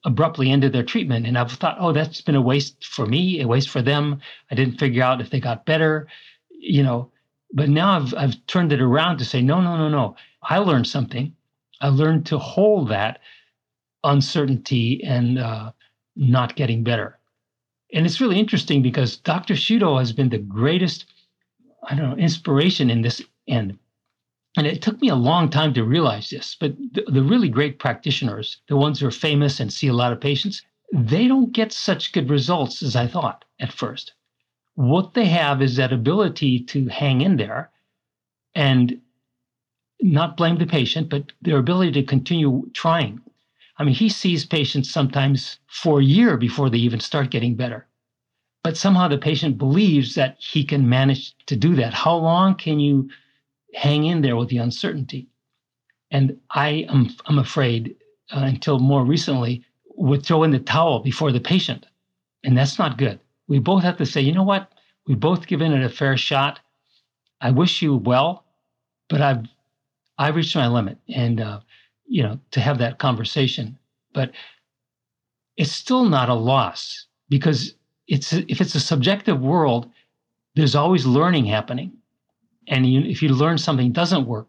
S1: abruptly ended their treatment, and I've thought, oh, that's been a waste for me, a waste for them. I didn't figure out if they got better, you know. But now I've I've turned it around to say, no, no, no, no. I learned something. I learned to hold that uncertainty and uh, not getting better. And it's really interesting because Dr. Shudo has been the greatest, I don't know, inspiration in this end. And it took me a long time to realize this, but the, the, really great practitioners, the ones who are famous and see a lot of patients, they don't get such good results as I thought at first what they have is that ability to hang in there and not blame the patient, but their ability to continue trying. I mean, he sees patients sometimes for a year before they even start getting better. But somehow the patient believes that he can manage to do that. How long can you hang in there with the uncertainty? And I am I'm afraid uh, until more recently would throw in the towel before the patient. And that's not good we both have to say, you know what? We both given it a fair shot. I wish you well, but I've I've reached my limit, and uh, you know to have that conversation. But it's still not a loss because it's if it's a subjective world, there's always learning happening, and you, if you learn something doesn't work,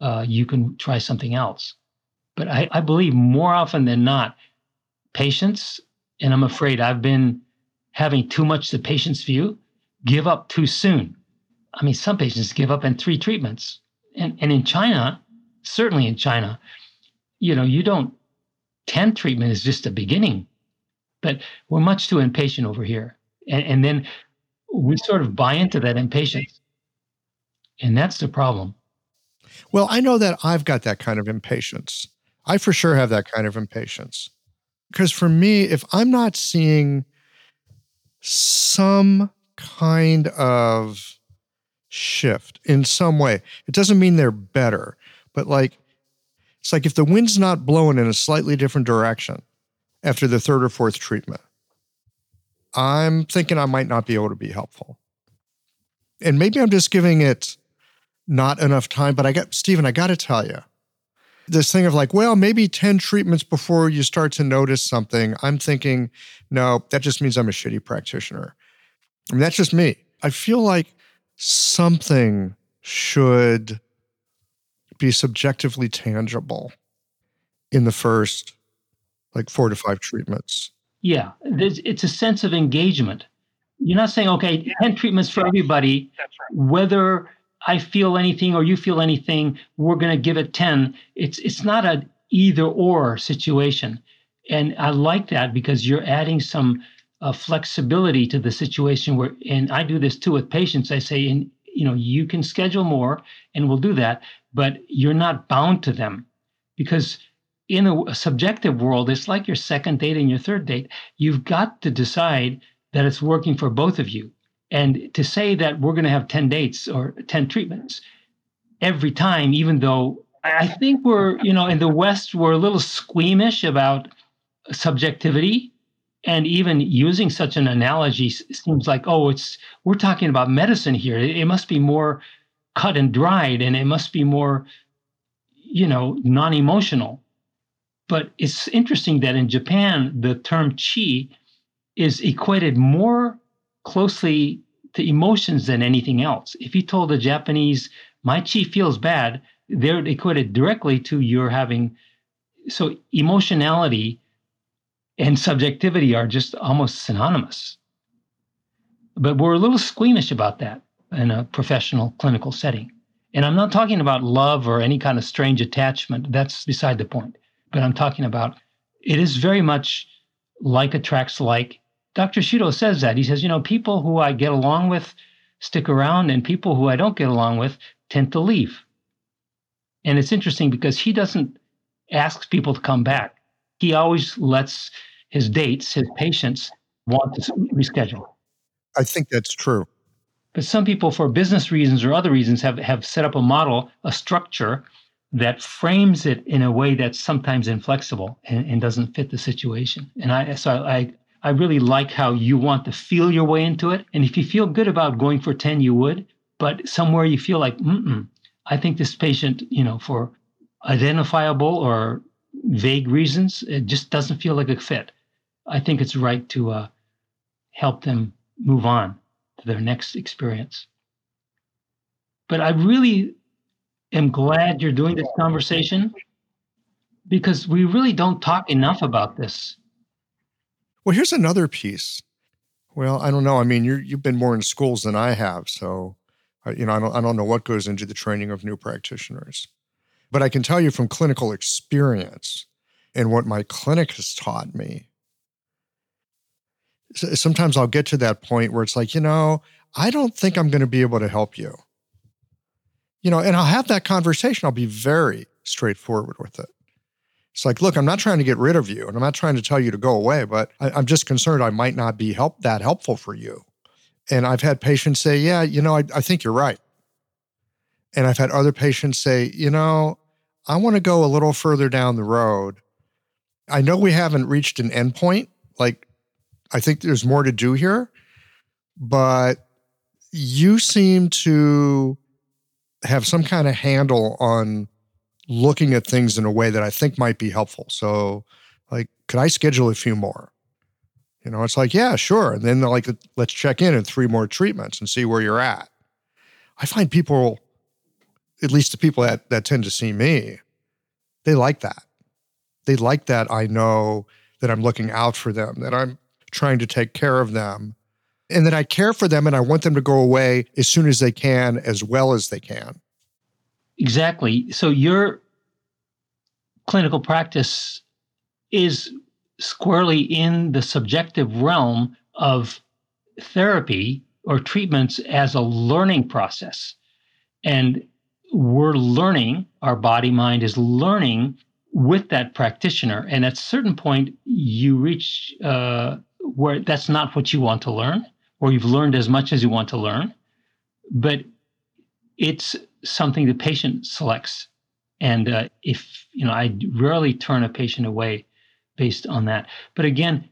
S1: uh, you can try something else. But I, I believe more often than not, patients, and I'm afraid I've been having too much the patient's view, give up too soon. I mean, some patients give up in three treatments. And, and in China, certainly in China, you know, you don't, 10 treatment is just a beginning, but we're much too impatient over here. And, and then we sort of buy into that impatience. And that's the problem.
S2: Well, I know that I've got that kind of impatience. I for sure have that kind of impatience. Because for me, if I'm not seeing some kind of shift in some way. It doesn't mean they're better, but like it's like if the wind's not blowing in a slightly different direction after the third or fourth treatment, I'm thinking I might not be able to be helpful. And maybe I'm just giving it not enough time, but I got Stephen, I got to tell you, this thing of like, well, maybe 10 treatments before you start to notice something. I'm thinking, no, that just means I'm a shitty practitioner. I mean, that's just me. I feel like something should be subjectively tangible in the first like four to five treatments.
S1: Yeah, it's a sense of engagement. You're not saying, okay, yeah. 10 treatments for everybody, right. whether I feel anything or you feel anything, we're going to give it 10. It's it's not an either or situation. And I like that because you're adding some uh, flexibility to the situation where and I do this too with patients. I say in you know, you can schedule more and we'll do that, but you're not bound to them. Because in a, a subjective world, it's like your second date and your third date. You've got to decide that it's working for both of you. And to say that we're going to have 10 dates or 10 treatments every time, even though I think we're, you know, in the West, we're a little squeamish about subjectivity and even using such an analogy seems like oh it's we're talking about medicine here. It, must be more cut and dried and it must be more you know non-emotional. But it's interesting that in japan the term chi is equated more closely to emotions than anything else. If you told a japanese my chi feels bad they're equated directly to your having so emotionality and subjectivity are just almost synonymous. But we're a little squeamish about that in a professional clinical setting. And I'm not talking about love or any kind of strange attachment. That's beside the point. But I'm talking about it is very much like attracts like. Dr. Shudo says that. He says, you know, people who I get along with stick around, and people who I don't get along with tend to leave. And it's interesting because he doesn't ask people to come back. He always lets his dates, his patients want to reschedule.
S2: I think that's true.
S1: But some people, for business reasons or other reasons, have, have set up a model, a structure that frames it in a way that's sometimes inflexible and, and doesn't fit the situation. And I so I I really like how you want to feel your way into it. And if you feel good about going for 10, you would. But somewhere you feel like, mm I think this patient, you know, for identifiable or vague reasons, it just doesn't feel like a fit. I think it's right to uh, help them move on to their next experience. But I really am glad you're doing this conversation because we really don't talk enough about this.
S2: Well, here's another piece. Well, I don't know. I mean, you you've been more in schools than I have, so uh, you know, I don't I don't know what goes into the training of new practitioners. But I can tell you from clinical experience and what my clinic has taught me sometimes I'll get to that point where it's like, you know, I don't think I'm going to be able to help you. You know, and I'll have that conversation. I'll be very straightforward with it. It's like, look, I'm not trying to get rid of you and I'm not trying to tell you to go away, but I, am just concerned I might not be help that helpful for you. And I've had patients say, yeah, you know, I, I think you're right. And I've had other patients say, you know, I want to go a little further down the road. I know we haven't reached an endpoint. Like I think there's more to do here, but you seem to have some kind of handle on looking at things in a way that I think might be helpful. So, like, could I schedule a few more? You know, it's like, yeah, sure. And then like, let's check in in three more treatments and see where you're at. I find people, at least the people that, that tend to see me, they like that. They like that I know that I'm looking out for them, that I'm trying to take care of them, and that I care for them and I want them to go away as soon as they can, as well as they can.
S1: Exactly. So your clinical practice is squarely in the subjective realm of therapy or treatments as a learning process. And we're learning, our body mind is learning with that practitioner. And at a certain point, you reach uh, where that's not what you want to learn, or you've learned as much as you want to learn, but it's something the patient selects. And uh, if, you know, I rarely turn a patient away based on that. But again,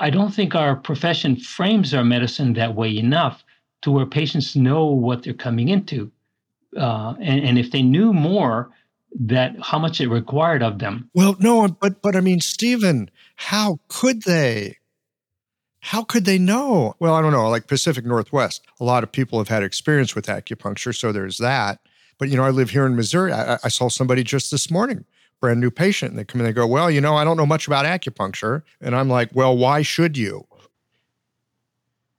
S1: I don't think our profession frames our medicine that way enough to where patients know what they're coming into. Uh, and, and if they knew more, that how much it required of them.
S2: Well, no, but but I mean, Stephen, how could they? How could they know? Well, I don't know. Like Pacific Northwest, a lot of people have had experience with acupuncture, so there's that. But you know, I live here in Missouri. I, I saw somebody just this morning, brand new patient, and they come in and they go, "Well, you know, I don't know much about acupuncture," and I'm like, "Well, why should you?"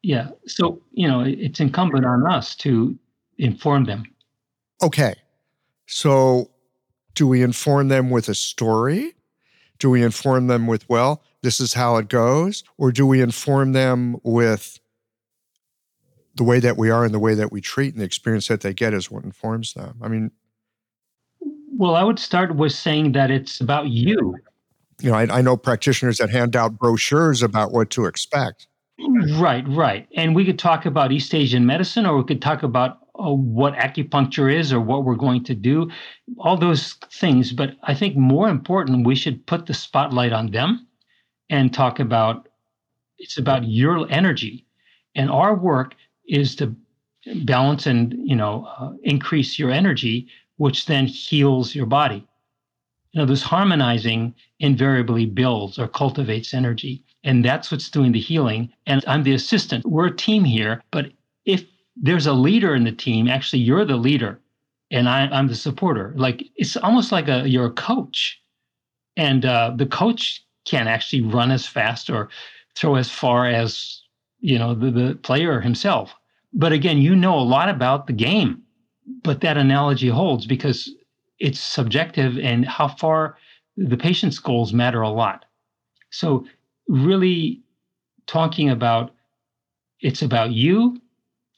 S1: Yeah. So you know, it's incumbent on us to inform them.
S2: Okay. So, do we inform them with a story? Do we inform them with, well, this is how it goes? Or do we inform them with the way that we are and the way that we treat and the experience that they get is what informs them? I mean,
S1: well, I would start with saying that it's about you.
S2: You know, I, I know practitioners that hand out brochures about what to expect.
S1: Right, right. And we could talk about East Asian medicine, or we could talk about uh, what acupuncture is or what we're going to do, all those things. But I think more important, we should put the spotlight on them and talk about it's about your energy. And our work is to balance and, you know, uh, increase your energy, which then heals your body. You know, this harmonizing invariably builds or cultivates energy. And that's what's doing the healing. And I'm the assistant. We're a team here. But if there's a leader in the team, actually, you're the leader and I, am the supporter. Like it's almost like a you're a coach. And uh, the coach can't actually run as fast or throw as far as you know the, the player himself. But again, you know a lot about the game. But that analogy holds because it's subjective and how far the patient's goals matter a lot. So really talking about it's about you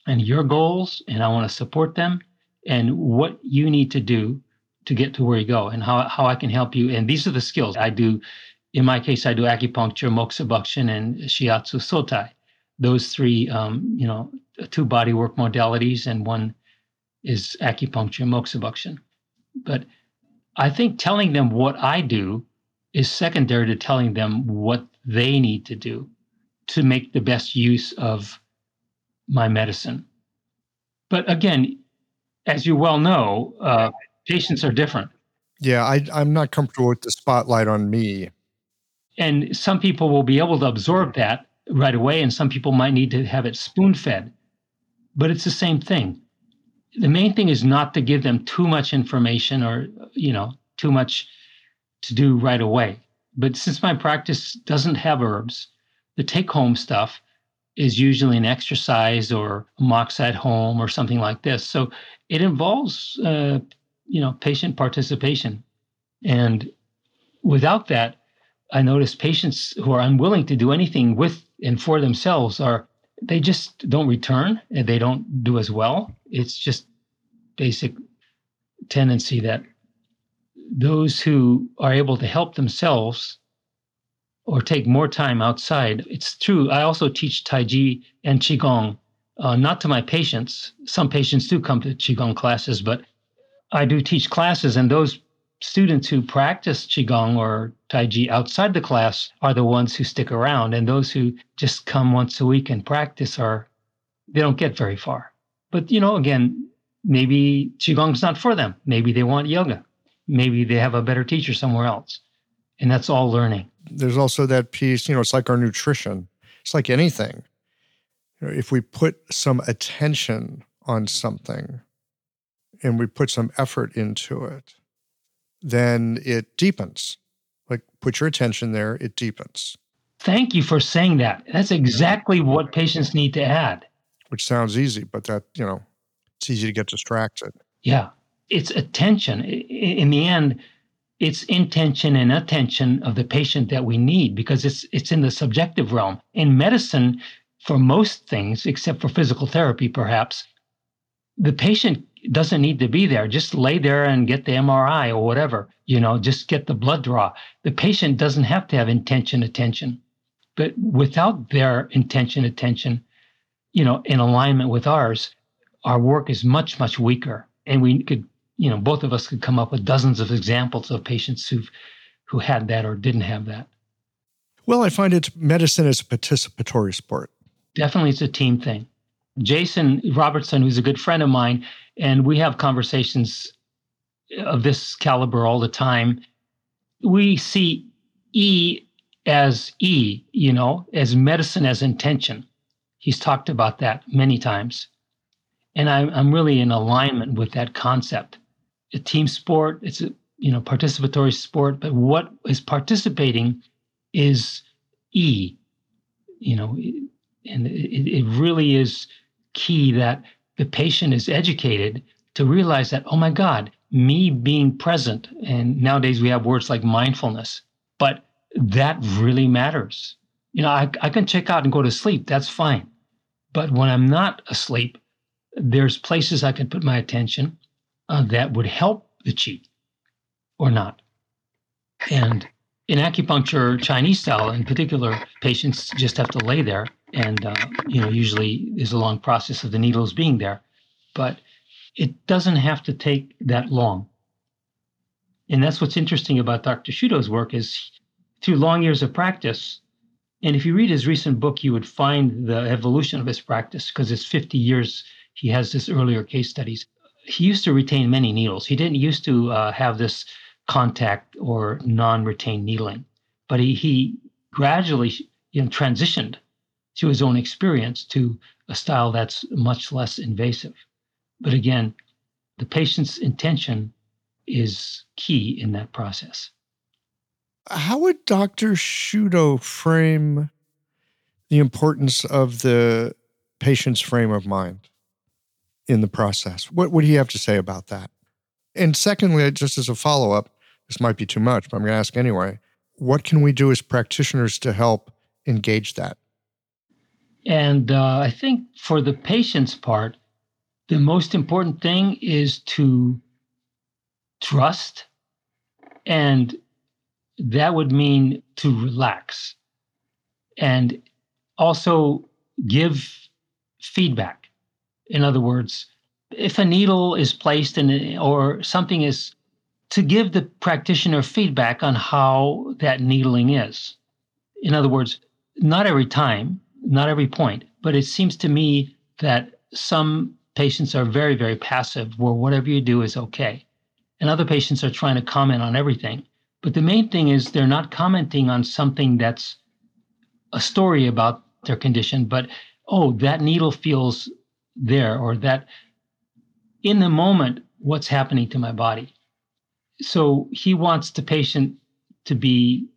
S1: and your goals and I want to support them and what you need to do to get to where you go and how, how I can help you. And these are the skills I do. In my case, I do acupuncture, moxibustion, and shiatsu sotai. Those three, um, you know, two bodywork modalities, and one is acupuncture, moxibustion. But I think telling them what I do is secondary to telling them what they need to do to make the best use of my medicine. But again, as you well know, uh, patients are different.
S2: Yeah, I, I'm not comfortable with the spotlight on me.
S1: And some people will be able to absorb that right away, and some people might need to have it spoon fed. But it's the same thing. The main thing is not to give them too much information or, you know, too much to do right away. But since my practice doesn't have herbs, the take home stuff is usually an exercise or mox at home or something like this. So it involves uh, you know patient participation and without that i notice patients who are unwilling to do anything with and for themselves are they just don't return and they don't do as well it's just basic tendency that those who are able to help themselves or take more time outside it's true i also teach tai chi and qigong uh, not to my patients. Some patients do come to Qigong classes, but I do teach classes, and those students who practice Qigong or Tai Chi outside the class are the ones who stick around. And those who just come once a week and practice are, they don't get very far. But, you know, again, maybe Qigong's not for them. Maybe they want yoga. Maybe they have a better teacher somewhere else. And that's all learning.
S2: There's also that piece, you know, it's like our nutrition. It's like anything you know, if we put some attention on something and we put some effort into it, then it deepens. Like put your attention there, it deepens.
S1: Thank you for saying that. That's exactly what patients need to add.
S2: Which sounds easy, but that, you know, it's easy to get distracted.
S1: Yeah. It's attention. In the end, it's intention and attention of the patient that we need because it's it's in the subjective realm. In medicine, for most things, except for physical therapy, perhaps, the patient doesn't need to be there. Just lay there and get the MRI or whatever, you know, just get the blood draw. The patient doesn't have to have intention attention. But without their intention attention, you know, in alignment with ours, our work is much, much weaker. And we could, you know, both of us could come up with dozens of examples of patients who've who had that or didn't have that.
S2: Well, I find it medicine is a participatory sport
S1: definitely it's a team thing. Jason Robertson, who's a good friend of mine, and we have conversations of this caliber all the time. We see E as E, you know, as medicine as intention. He's talked about that many times. And I'm, I'm really in alignment with that concept. A team sport, it's a you know participatory sport, but what is participating is E. You know, and it, it really is key that the patient is educated to realize that, oh my God, me being present, and nowadays we have words like mindfulness, but that really matters. You know, I, I can check out and go to sleep, that's fine. But when I'm not asleep, there's places I can put my attention uh, that would help the chi or not. And in acupuncture, Chinese style in particular, patients just have to lay there and uh, you know usually there's a long process of the needles being there but it doesn't have to take that long and that's what's interesting about dr shudo's work is through long years of practice And if you read his recent book, you would find the evolution of his practice because it's 50 years. He has this earlier case studies. He used to retain many needles. He didn't used to uh, have this contact or non-retained needling, but he, he gradually you know, transitioned to his own experience to a style that's much less invasive. But again, the patient's intention is key in that process.
S2: How would Dr. Shudo frame the importance of the patient's frame of mind in the process? What would he have to say about that? And secondly, just as a follow up, this might be too much, but I'm going to ask anyway. What can we do as practitioners to help engage that?
S1: And uh, I think for the patient's part, the most important thing is to trust, and that would mean to relax and also give feedback. In other words, if a needle is placed in or something is to give the practitioner feedback on how that needling is. In other words, not every time, not every point, but it seems to me that some patients are very, very passive, where whatever you do is okay. And other patients are trying to comment on everything. But the main thing is they're not commenting on something that's a story about their condition, but oh, that needle feels there, or that in the moment, what's happening to my body. So he wants the patient to be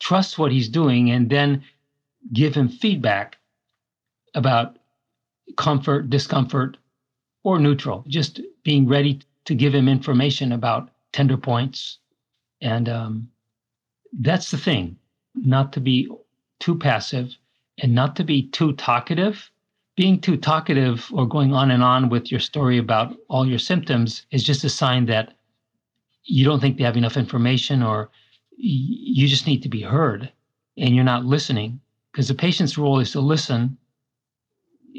S1: trust what he's doing and then give him feedback about comfort, discomfort, or neutral, just being ready to give him information about tender points. And um, that's the thing, not to be too passive and not to be too talkative. Being too talkative or going on and on with your story about all your symptoms is just a sign that you don't think they have enough information or you just need to be heard and you're not listening because the patient's role is to listen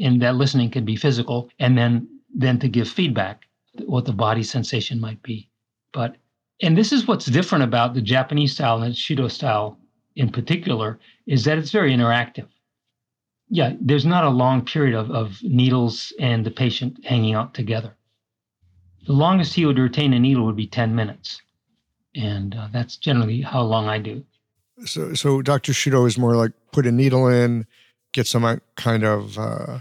S1: and that listening can be physical and then then to give feedback what the body sensation might be. But and this is what's different about the japanese style and the shudo style in particular is that it's very interactive. Yeah there's not a long period of, of needles and the patient hanging out together. The longest he would retain a needle would be 10 minutes. And uh, that's generally how long i do
S2: so so dr shudo is more like put a needle in get some uh, kind of uh,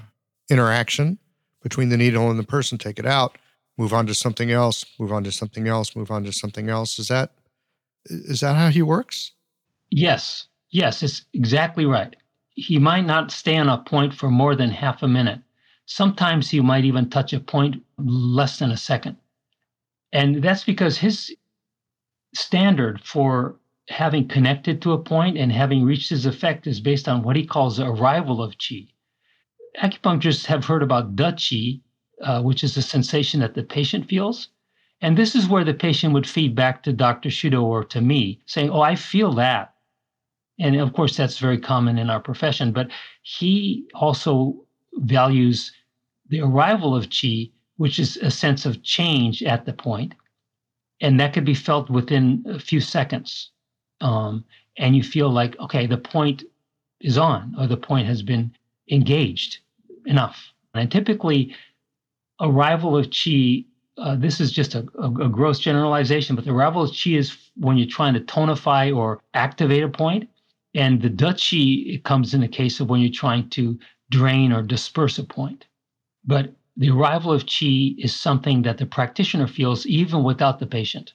S2: interaction between the needle and the person, take it out, move on to something else, move on to something else, move on to something else. Is that is that how he works?
S1: Yes. Yes, it's exactly right. He might not stay on a point for more than half a minute. Sometimes he might even touch a point less than a second. And that's because his standard for having connected to a point and having reached his effect is based on what he calls the arrival of chi. Acupuncturists have heard about da chi, uh, which is the sensation that the patient feels. And this is where the patient would feed back to Dr. Shudo or to me, saying, Oh, I feel that. And of course, that's very common in our profession. But he also values the arrival of chi, which is a sense of change at the point, And that could be felt within a few seconds um, and you feel like okay the point is on or the point has been engaged enough. And typically arrival of chi uh, this is just a, a, a, gross generalization but the arrival of chi is when you're trying to tonify or activate a point and the it comes in the case of when you're trying to drain or disperse a point. But the arrival of chi is something that the practitioner feels even without the patient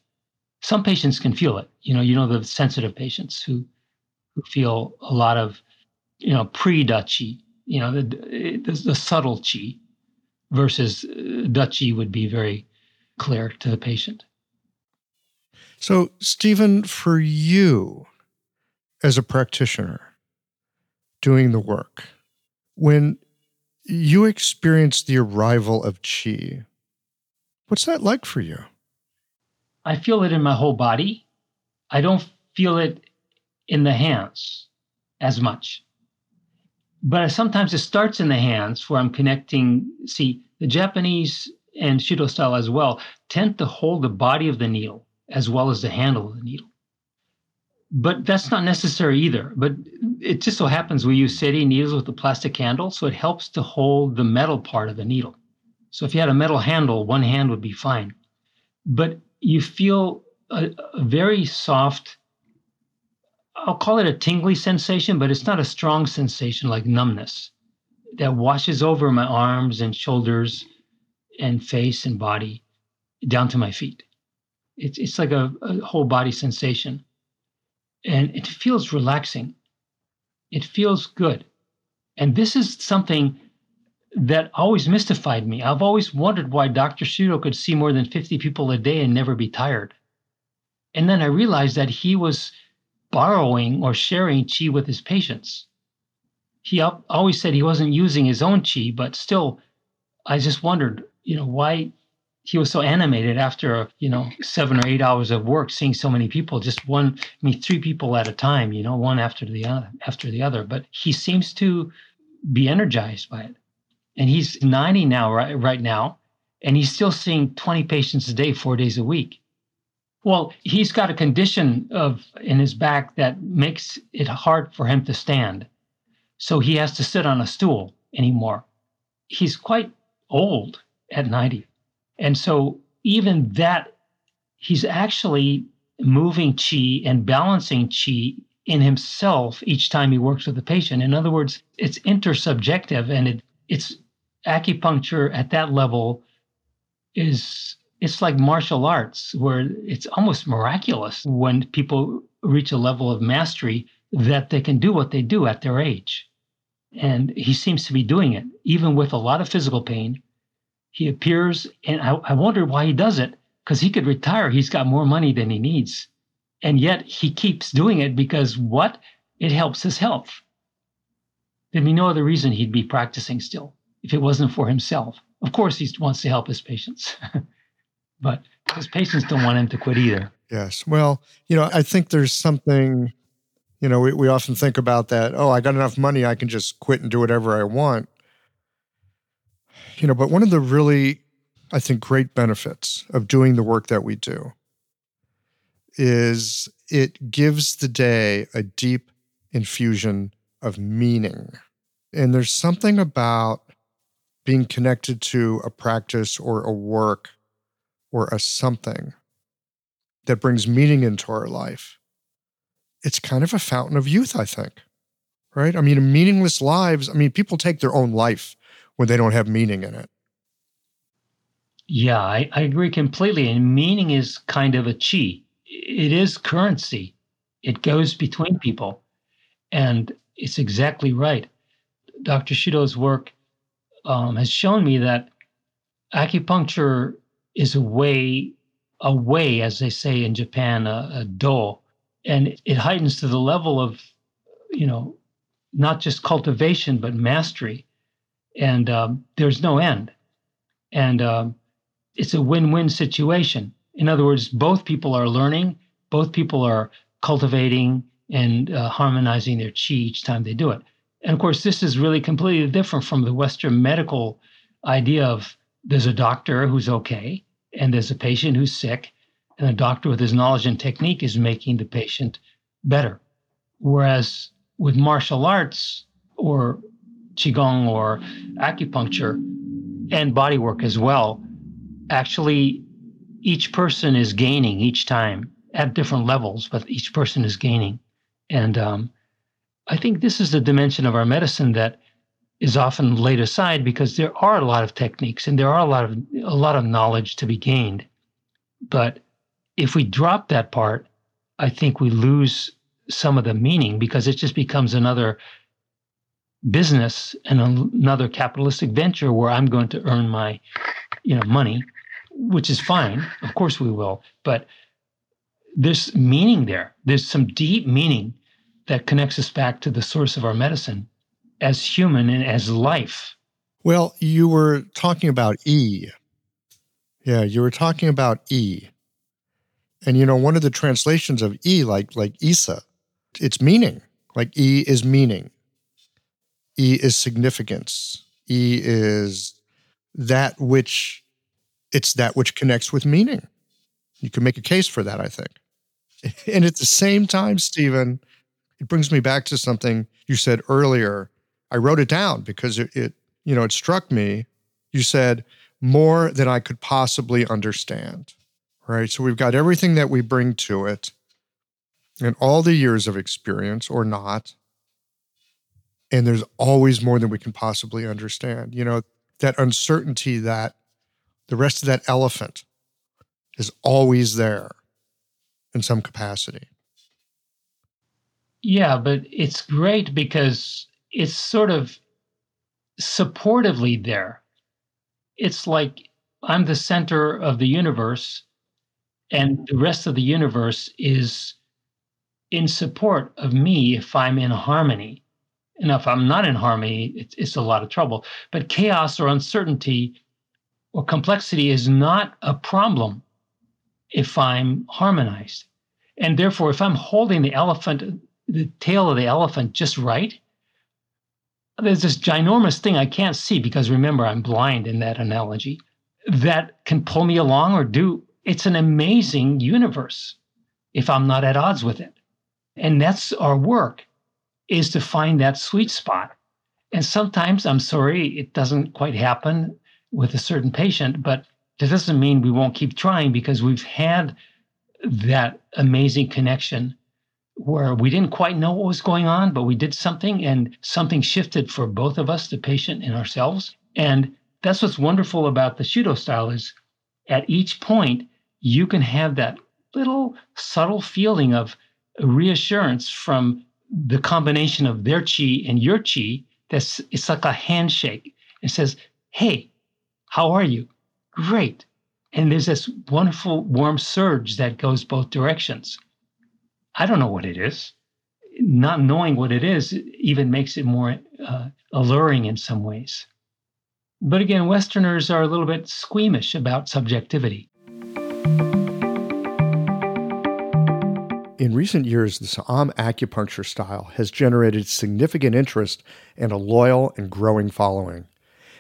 S1: some patients can feel it. You know, you know the sensitive patients who who feel a lot of, you know, pre-da chi, you know, the, the, the subtle chi versus uh, da chi would be very clear to the patient.
S2: So, Stephen, for you as a practitioner doing the work, when you experience the arrival of chi, what's that like for you?
S1: I feel it in my whole body. I don't feel it in the hands as much. But sometimes it starts in the hands where I'm connecting. See, the Japanese and Shudo style as well tend to hold the body of the needle as well as the handle of the needle. but that's not necessary either. But it just so happens we use Seirin needles with a plastic handle, so it helps to hold the metal part of the needle. So if you had a metal handle, one hand would be fine. But you feel a, a very soft, I'll call it a tingly sensation, but it's not a strong sensation like numbness that washes over my arms and shoulders and face and body down to my feet. It's, it's like a, a whole body sensation. And it feels relaxing. It feels good. And this is something that always mystified me. I've always wondered why Dr. Shudo could see more than 50 people a day and never be tired. And then I realized that he was borrowing or sharing chi with his patients. He always said he wasn't using his own chi, but still, I just wondered, you know, why he was so animated after you know seven or eight hours of work seeing so many people just one i mean three people at a time you know one after the other after the other but he seems to be energized by it and he's 90 now right, right now and he's still seeing 20 patients a day four days a week. Well he's got a condition of in his back that makes it hard for him to stand. So he has to sit on a stool anymore. He's quite old at 90 and so even that he's actually moving chi and balancing chi in himself each time he works with the patient. In other words it's intersubjective and it, it's acupuncture at that level is it's like martial arts where it's almost miraculous when people reach a level of mastery that they can do what they do at their age. And he seems to be doing it. Even with a lot of physical pain he appears and i, I wonder why he does it because he could retire. He's got more money than he needs. And yet he keeps doing it because what? It helps his health. There'd be no other reason he'd be practicing still if it wasn't for himself. Of course, he wants to help his patients, *laughs* but his patients don't want him to quit either.
S2: Yes. Well, you know, I think there's something, you know, we, we often think about that. Oh, I got enough money, I can just quit and do whatever I want. You know, but one of the really, I think, great benefits of doing the work that we do is it gives the day a deep infusion of meaning. And there's something about being connected to a practice or a work or a something that brings meaning into our life, it's kind of a fountain of youth, I think. Right? I mean, meaningless lives, I mean, people take their own life when they don't have meaning in it.
S1: Yeah, I, I agree completely. And meaning is kind of a chi, it is currency, it goes between people. And it's exactly right. Dr. Shudo's work um, has shown me that acupuncture is a way, a way, as they say in Japan, a, a do, and it heightens to the level of, you know, not just cultivation but mastery, and um, there's no end, and um, it's a win-win situation. In other words, both people are learning, both people are cultivating and uh, harmonizing their chi each time they do it. And of course, this is really completely different from the Western medical idea of there's a doctor who's okay, and there's a patient who's sick, and the doctor with his knowledge and technique is making the patient better. Whereas with martial arts or Qigong or acupuncture and body work as well, actually, each person is gaining each time at different levels, but each person is gaining. And um, I think this is the dimension of our medicine that is often laid aside because there are a lot of techniques and there are a lot of a lot of knowledge to be gained. But if we drop that part, I think we lose some of the meaning because it just becomes another business and another capitalistic venture where I'm going to earn my, you know, money, which is fine. Of course we will, but there's meaning there. There's some deep meaning that connects us back to the source of our medicine as human and as life.
S2: Well, you were talking about E. Yeah, you were talking about E. And you know, one of the translations of E, like like Isa, it's meaning. Like E is meaning. E is significance. E is that which it's that which connects with meaning. You can make a case for that, I think. *laughs* And at the same time, Stephen, it brings me back to something you said earlier. I wrote it down because it, it you know, it struck me. You said more than I could possibly understand. Right. So we've got everything that we bring to it and all the years of experience or not. And there's always more than we can possibly understand. You know, that uncertainty that the rest of that elephant is always there in some capacity.
S1: Yeah, but it's great because it's sort of supportively there. It's like I'm the center of the universe, and the rest of the universe is in support of me if I'm in harmony. And if I'm not in harmony, it's, it's a lot of trouble. But chaos or uncertainty or complexity is not a problem if I'm harmonized. And therefore, if I'm holding the elephant, the tail of the elephant just right, there's this ginormous thing I can't see because remember, I'm blind in that analogy that can pull me along or do. It's an amazing universe if I'm not at odds with it. And that's our work is to find that sweet spot. And sometimes I'm sorry, it doesn't quite happen with a certain patient, but that doesn't mean we won't keep trying because we've had that amazing connection where we didn't quite know what was going on, but we did something and something shifted for both of us, the patient and ourselves. And that's what's wonderful about the Shudo style is at each point, you can have that little subtle feeling of reassurance from the combination of their chi and your chi. That's it's like a handshake. It says, Hey, how are you? Great. And there's this wonderful warm surge that goes both directions. I don't know what it is. Not knowing what it is even makes it more uh, alluring in some ways. But again, Westerners are a little bit squeamish about subjectivity.
S2: In recent years, the Sa'am acupuncture style has generated significant interest and a loyal and growing following.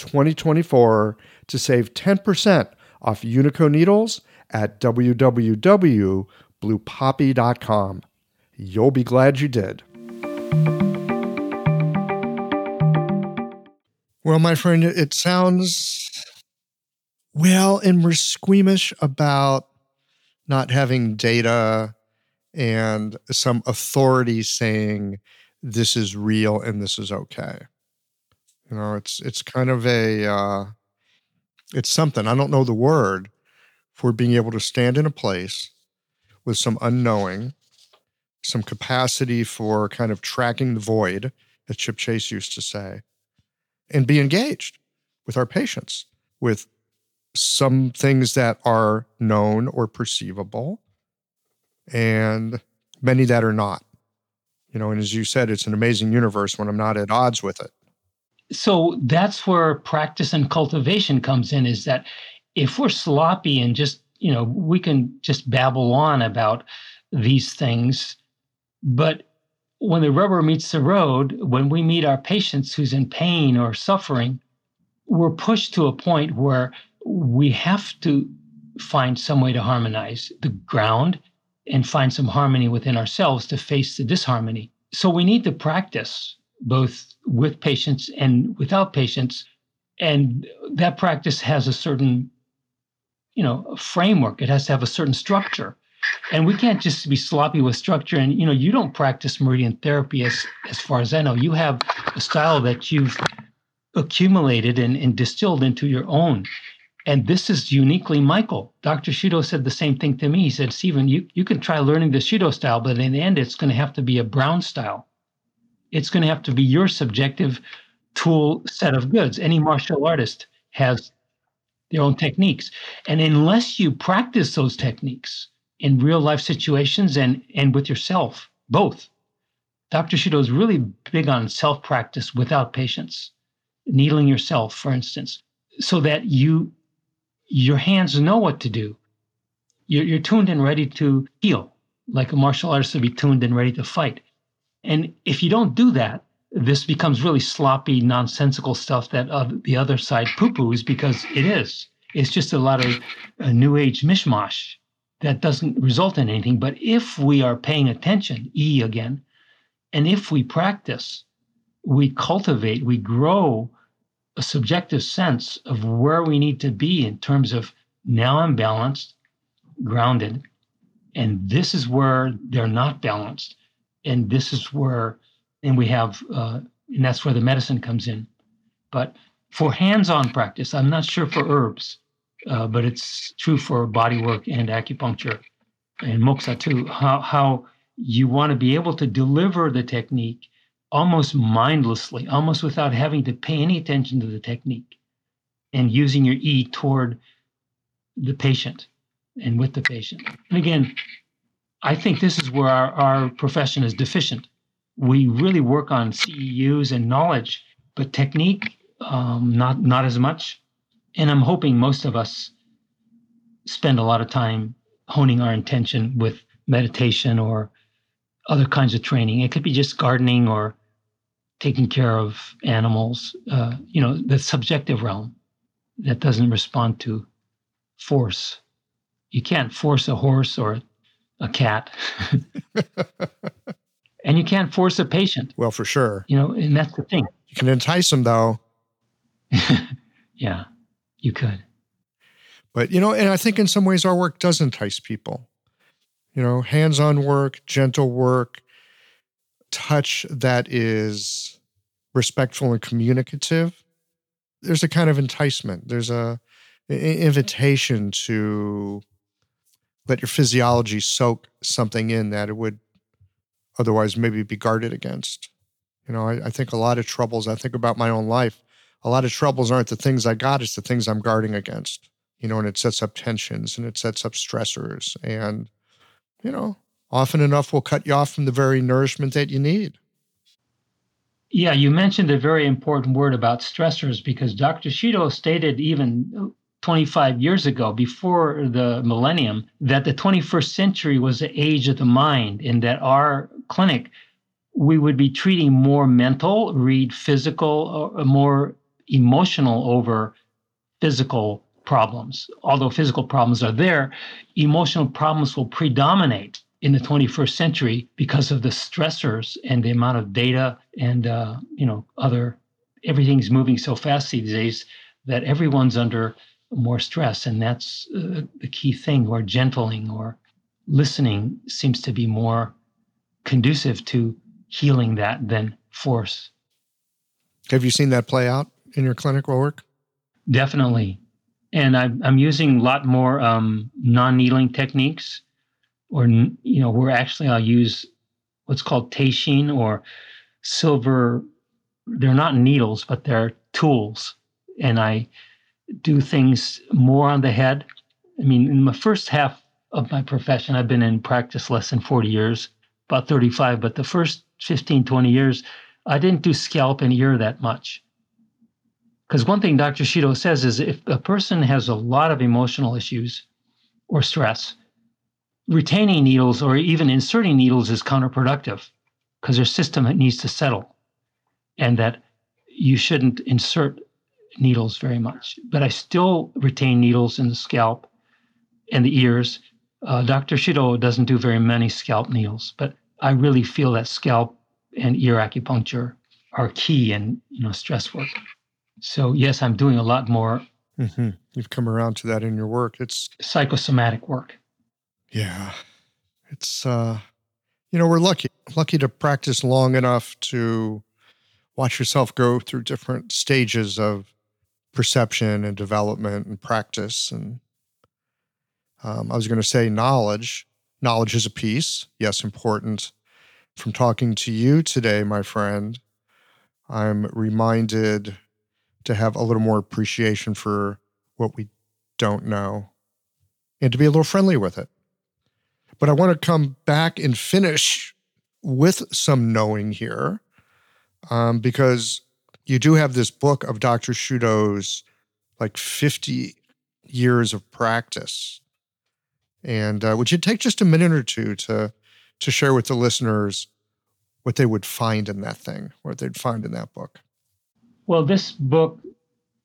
S2: 2024 to save 10% off Unico needles at www.bluepoppy.com. You'll be glad you did. Well, my friend, it sounds well, and we're squeamish about not having data and some authority saying this is real and this is okay. You know, it's it's kind of a uh, it's something I don't know the word for being able to stand in a place with some unknowing, some capacity for kind of tracking the void, as Chip Chace used to say, and be engaged with our patients with some things that are known or perceivable and many that are not. You know, and as you said, it's an amazing universe when I'm not at odds with it
S1: so that's where practice and cultivation comes in is that if we're sloppy and just you know we can just babble on about these things but when the rubber meets the road when we meet our patients who's in pain or suffering we're pushed to a point where we have to find some way to harmonize the ground and find some harmony within ourselves to face the disharmony. So we need to practice both with patients and without patients. And that practice has a certain, you know, framework. It has to have a certain structure. and we can't just be sloppy with structure. And you know, you don't practice meridian therapy as as far as I know. You have a style that you've accumulated and, and distilled into your own. And this is uniquely Michael. Dr. Shudo said the same thing to me. He said, Stephen, you, you can try learning the Shudo style, but in the end, it's going to have to be a Brown style. It's going to have to be your subjective tool set of goods. Any martial artist has their own techniques. And unless you practice those techniques in real life situations and, and with yourself, both, Dr. Shudo is really big on self practice without patience, needling yourself, for instance, so that you your hands know what to do. You're, you're tuned and ready to heal, like a martial artist would be tuned and ready to fight. And if you don't do that, this becomes really sloppy, nonsensical stuff that uh, the other side poo poos because it is. It's just a lot of uh, new age mishmash that doesn't result in anything. But if we are paying attention, E again, and if we practice, we cultivate, we grow a subjective sense of where we need to be in terms of now I'm balanced, grounded, and this is where they're not balanced, and this is where, and we have, uh, and that's where the medicine comes in. But for hands-on practice, I'm not sure for herbs, uh, but it's true for body work and acupuncture and moxa too. How how you want to be able to deliver the technique almost mindlessly, almost without having to pay any attention to the technique, and using your E toward the patient and with the patient. And again, I think this is where our, our profession is deficient. We really work on CEUs and knowledge, but technique, um, not not as much. And I'm hoping most of us spend a lot of time honing our intention with meditation or other kinds of training. It could be just gardening or taking care of animals, uh, you know, the subjective realm that doesn't respond to force. You can't force a horse or a cat. *laughs* and you can't force a patient.
S2: Well, for sure.
S1: You know, and that's the thing.
S2: You can entice them, though. *laughs*
S1: yeah, you could.
S2: But, you know, and I think in some ways our work does entice people. You know, hands on work, gentle work, touch that is respectful and communicative, there's a kind of enticement. There's a, invitation to let your physiology soak something in that it would otherwise maybe be guarded against. You know, I, I think a lot of troubles, I think about my own life, a lot of troubles aren't the things I got, it's the things I'm guarding against. You know, and it sets up tensions and it sets up stressors. And, you know, often enough will cut you off from the very nourishment that you need.
S1: Yeah, you mentioned a very important word about stressors because Dr. Shudo stated even 25 years ago, before the millennium, that the 21st century was the age of the mind, and that our clinic, we would be treating more mental, read physical, or more emotional over physical problems. Although physical problems are there, emotional problems will predominate in the 21st century because of the stressors and the amount of data and uh, you know other everything's moving so fast these days that everyone's under more stress. And that's uh, the key thing or gentling or listening seems to be more conducive to healing that than force.
S2: Have you seen that play out in your clinical work?
S1: Definitely. And i'm, I'm using a lot more um, non-needling techniques or you know, where actually I'll use what's called teishin or silver. They're not needles, but they're tools, and I do things more on the head. I mean, in the first half of my profession, I've been in practice less than 40 years, about 35, but the first 15, 20 years, I didn't do scalp and ear that much. Because one thing Dr. Shudo says is if a person has a lot of emotional issues or stress, retaining needles or even inserting needles is counterproductive because their system needs to settle and that you shouldn't insert needles very much. But I still retain needles in the scalp and the ears. Uh, Dr. Shudo doesn't do very many scalp needles, but I really feel that scalp and ear acupuncture are key in you know stress work. So yes, I'm doing a lot more.
S2: Mm-hmm. You've come around to that in your work. It's
S1: psychosomatic work.
S2: Yeah. It's, uh, you know, we're lucky, lucky to practice long enough to watch yourself go through different stages of perception and development and practice. And um, I was going to say knowledge. Knowledge is a piece, yes, important. From talking to you today, my friend, I'm reminded to have a little more appreciation for what we don't know and to be a little friendly with it. But I want to come back and finish with some knowing here um, because you do have this book of Dr. Shudo's like 50 years of practice. And uh, would you take just a minute or two to to share with the listeners what they would find in that thing, what they'd find in that book?
S1: Well, this book,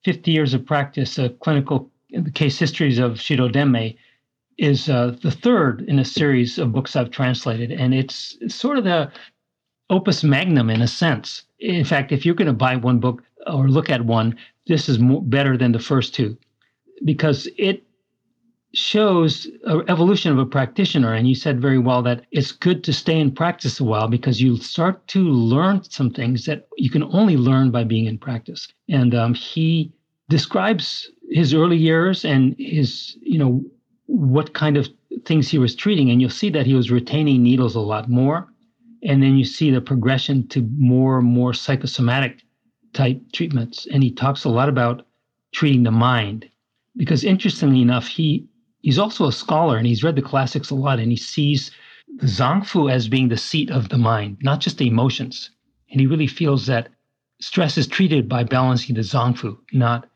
S1: 50 Years of Practice, a clinical case histories of Shudo Denmei, is uh, the third in a series of books I've translated. And it's sort of the opus magnum in a sense. In fact, if you're going to buy one book or look at one, this is more, better than the first two because it shows an evolution of a practitioner. And you said very well that it's good to stay in practice a while because you start to learn some things that you can only learn by being in practice. And um, he describes his early years and his, you know, what kind of things he was treating. And you'll see that he was retaining needles a lot more. And then you see the progression to more and more psychosomatic type treatments. And he talks a lot about treating the mind because interestingly enough, he he's also a scholar and he's read the classics a lot and he sees the Zangfu as being the seat of the mind, not just the emotions. And he really feels that stress is treated by balancing the Zangfu, not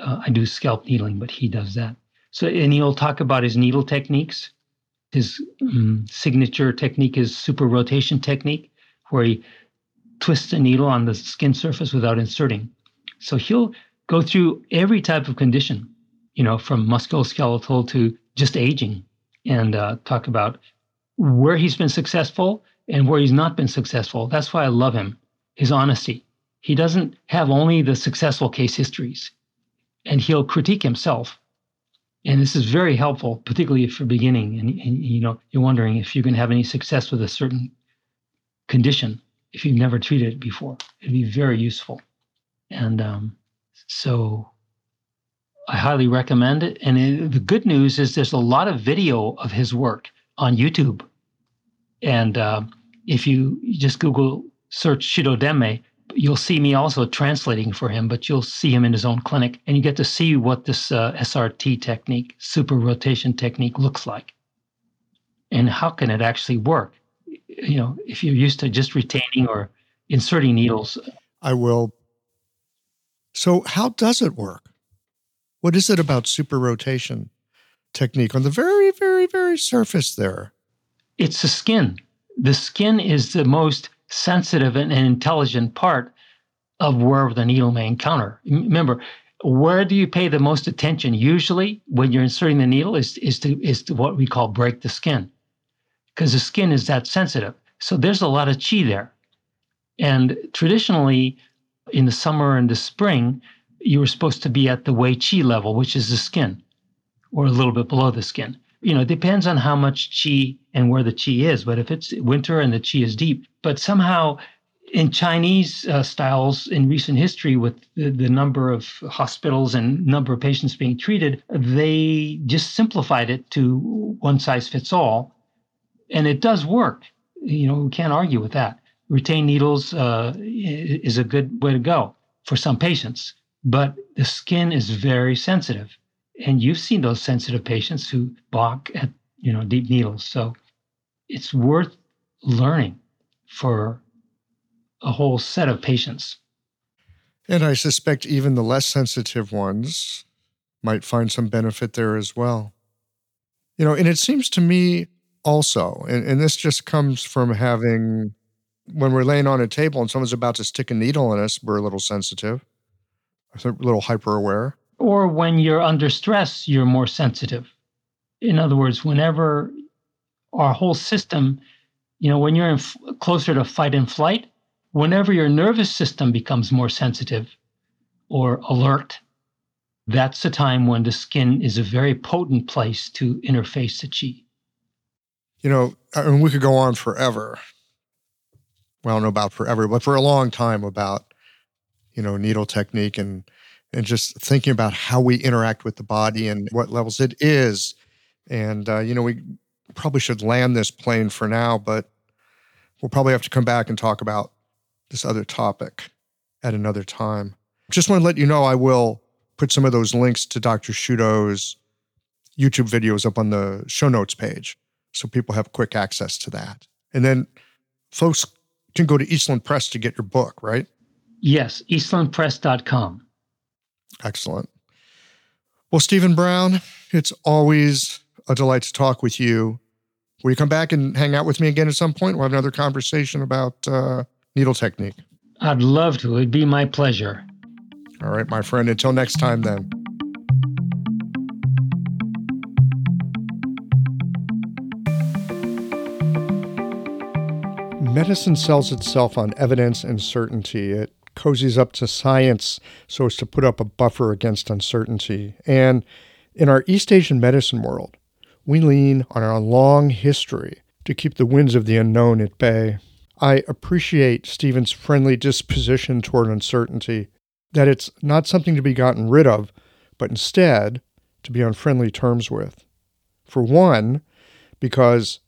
S1: uh, I do scalp needling, but he does that. So, and he'll talk about his needle techniques. His um, signature technique is super rotation technique, where he twists a needle on the skin surface without inserting. So he'll go through every type of condition you know, from musculoskeletal to just aging, and uh, talk about where he's been successful and where he's not been successful. That's why I love him, his honesty. He doesn't have only the successful case histories, and he'll critique himself. And this is very helpful, particularly for beginning. And, and you know, you're wondering if you can have any success with a certain condition if you've never treated it before. It'd be very useful. And um, so I highly recommend it. And it, the good news is there's a lot of video of his work on YouTube. And uh, if you just Google search Shudo Denmei, you'll see me also translating for him, but you'll see him in his own clinic and you get to see what this uh, SRT technique, super rotation technique, looks like. And how can it actually work? You know, if you're used to just retaining or inserting needles.
S2: I will. So, how does it work? What is it about super rotation technique on the very, very, very surface there?
S1: It's the skin. The skin is the most sensitive and intelligent part of where the needle may encounter. Remember, where do you pay the most attention? Usually, when you're inserting the needle, is is to is to what we call break the skin, because the skin is that sensitive. So there's a lot of chi there, and traditionally, in the summer and the spring, you were supposed to be at the Wei Qi level, which is the skin, or a little bit below the skin. You know, it depends on how much qi and where the qi is. But if it's winter and the qi is deep, but somehow in Chinese uh, styles in recent history, with the, the, number of hospitals and number of patients being treated, they just simplified it to one size fits all, and it does work. You know, we can't argue with that. Retain needles uh, is a good way to go for some patients but the skin is very sensitive. And you've seen those sensitive patients who balk at, you know, deep needles. So it's worth learning for a whole set of patients.
S2: And I suspect even the less sensitive ones might find some benefit there as well. You know, and it seems to me also, and, and this just comes from having, when we're laying on a table and someone's about to stick a needle in us, we're a little sensitive a little hyper aware.
S1: Or when you're under stress, you're more sensitive. In other words, whenever our whole system, you know, when you're in f- closer to fight and flight, whenever your nervous system becomes more sensitive or alert, that's the time when the skin is a very potent place to interface the chi.
S2: You know, I mean, we could go on forever. Well, I don't know about forever, but for a long time about, you know, needle technique and and just thinking about how we interact with the body and what levels it is. And uh, you know, we probably should land this plane for now, but we'll probably have to come back and talk about this other topic at another time. Just want to let you know I will put some of those links to Dr. Shudo's YouTube videos up on the show notes page so people have quick access to that. And then folks can go to Eastland Press to get your book, right?
S1: Yes, eastlandpress.com.
S2: Excellent. Well, Stephen Brown, it's always a delight to talk with you. Will you come back and hang out with me again at some point? We'll have another conversation about uh, needle technique.
S1: I'd love to. It'd be my pleasure.
S2: All right, my friend. Until next time, then. Medicine sells itself on evidence and certainty. It cozies up to science so as to put up a buffer against uncertainty. And in our East Asian medicine world, we lean on our long history to keep the winds of the unknown at bay. I appreciate Stephen's friendly disposition toward uncertainty, that it's not something to be gotten rid of, but instead to be on friendly terms with. For one, because,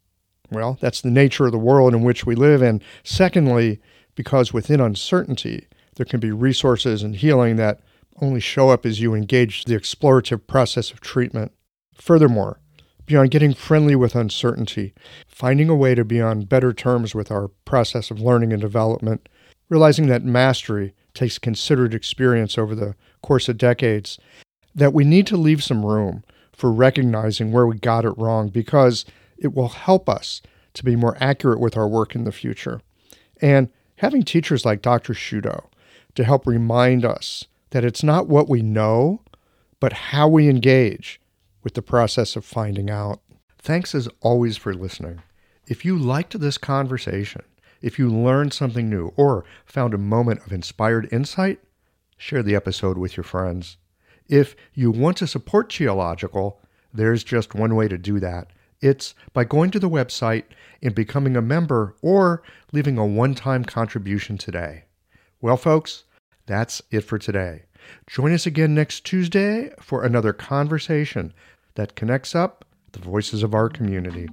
S2: well, that's the nature of the world in which we live, and secondly, because within uncertainty, there can be resources and healing that only show up as you engage the explorative process of treatment. Furthermore, beyond getting friendly with uncertainty, finding a way to be on better terms with our process of learning and development, realizing that mastery takes considered experience over the course of decades, that we need to leave some room for recognizing where we got it wrong because it will help us to be more accurate with our work in the future. And having teachers like Dr. Shudo to help remind us that it's not what we know, but how we engage with the process of finding out. Thanks as always for listening. If you liked this conversation, if you learned something new or found a moment of inspired insight, share the episode with your friends. If you want to support Qiological, there's just one way to do that. It's by going to the website and becoming a member or leaving a one time contribution today. Well, folks, that's it for today. Join us again next Tuesday for another conversation that connects up the voices of our community.